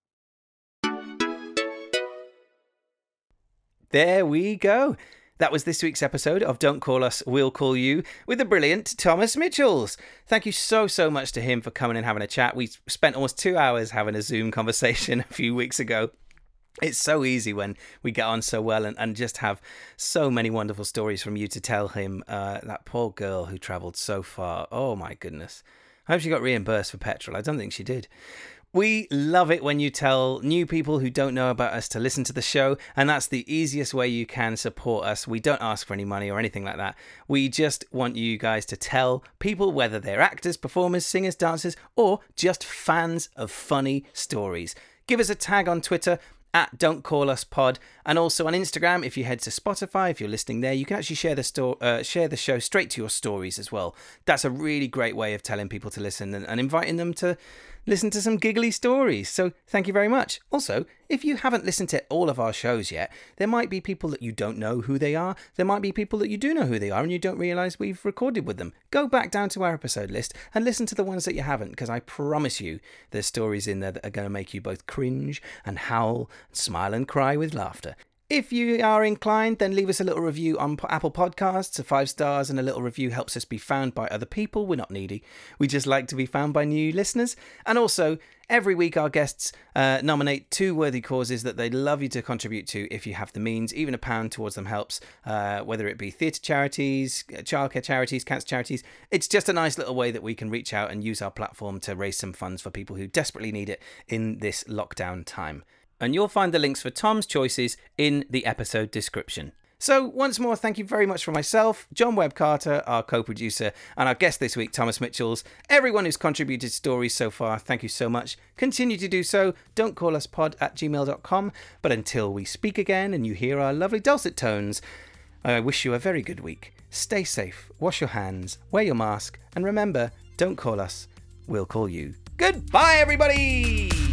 There we go. That was this week's episode of Don't Call Us, We'll Call You with the brilliant Thomas Mitchells. Thank you so, so much to him for coming and having a chat. We spent almost two hours having a Zoom conversation *laughs* a few weeks ago. It's so easy when we get on so well and, and just have so many wonderful stories from you to tell him. Uh, that poor girl who travelled so far. Oh my goodness. I hope she got reimbursed for petrol. I don't think she did. We love it when you tell new people who don't know about us to listen to the show, and that's the easiest way you can support us. We don't ask for any money or anything like that. We just want you guys to tell people, whether they're actors, performers, singers, dancers, or just fans of funny stories. Give us a tag on Twitter at Don't Call Us Pod, and also on Instagram. If you head to Spotify, if you're listening there, you can actually share the sto- uh, share the show straight to your stories as well. That's a really great way of telling people to listen and, and inviting them to listen to some giggly stories. So thank you very much. Also, if you haven't listened to all of our shows yet, there might be people that you don't know who they are. There might be people that you do know who they are and you don't realize we've recorded with them. Go back down to our episode list and listen to the ones that you haven't, because I promise you there's stories in there that are going to make you both cringe and howl, smile and cry with laughter. If you are inclined, then leave us a little review on Apple Podcasts. A five stars and a little review helps us be found by other people. We're not needy. We just like to be found by new listeners. And also, every week our guests uh, nominate two worthy causes that they'd love you to contribute to if you have the means. Even a pound towards them helps, uh, whether it be theatre charities, childcare charities, cancer charities. It's just a nice little way that we can reach out and use our platform to raise some funds for people who desperately need it in this lockdown time and you'll find the links for Tom's choices in the episode description. So, once more, thank you very much for myself, John Webb Carter, our co producer, and our guest this week, Thomas Mitchells. Everyone who's contributed stories so far, thank you so much. Continue to do so. Don't call us pod at gmail.com. But until we speak again and you hear our lovely dulcet tones, I wish you a very good week. Stay safe, wash your hands, wear your mask, and remember don't call us, we'll call you. Goodbye, everybody!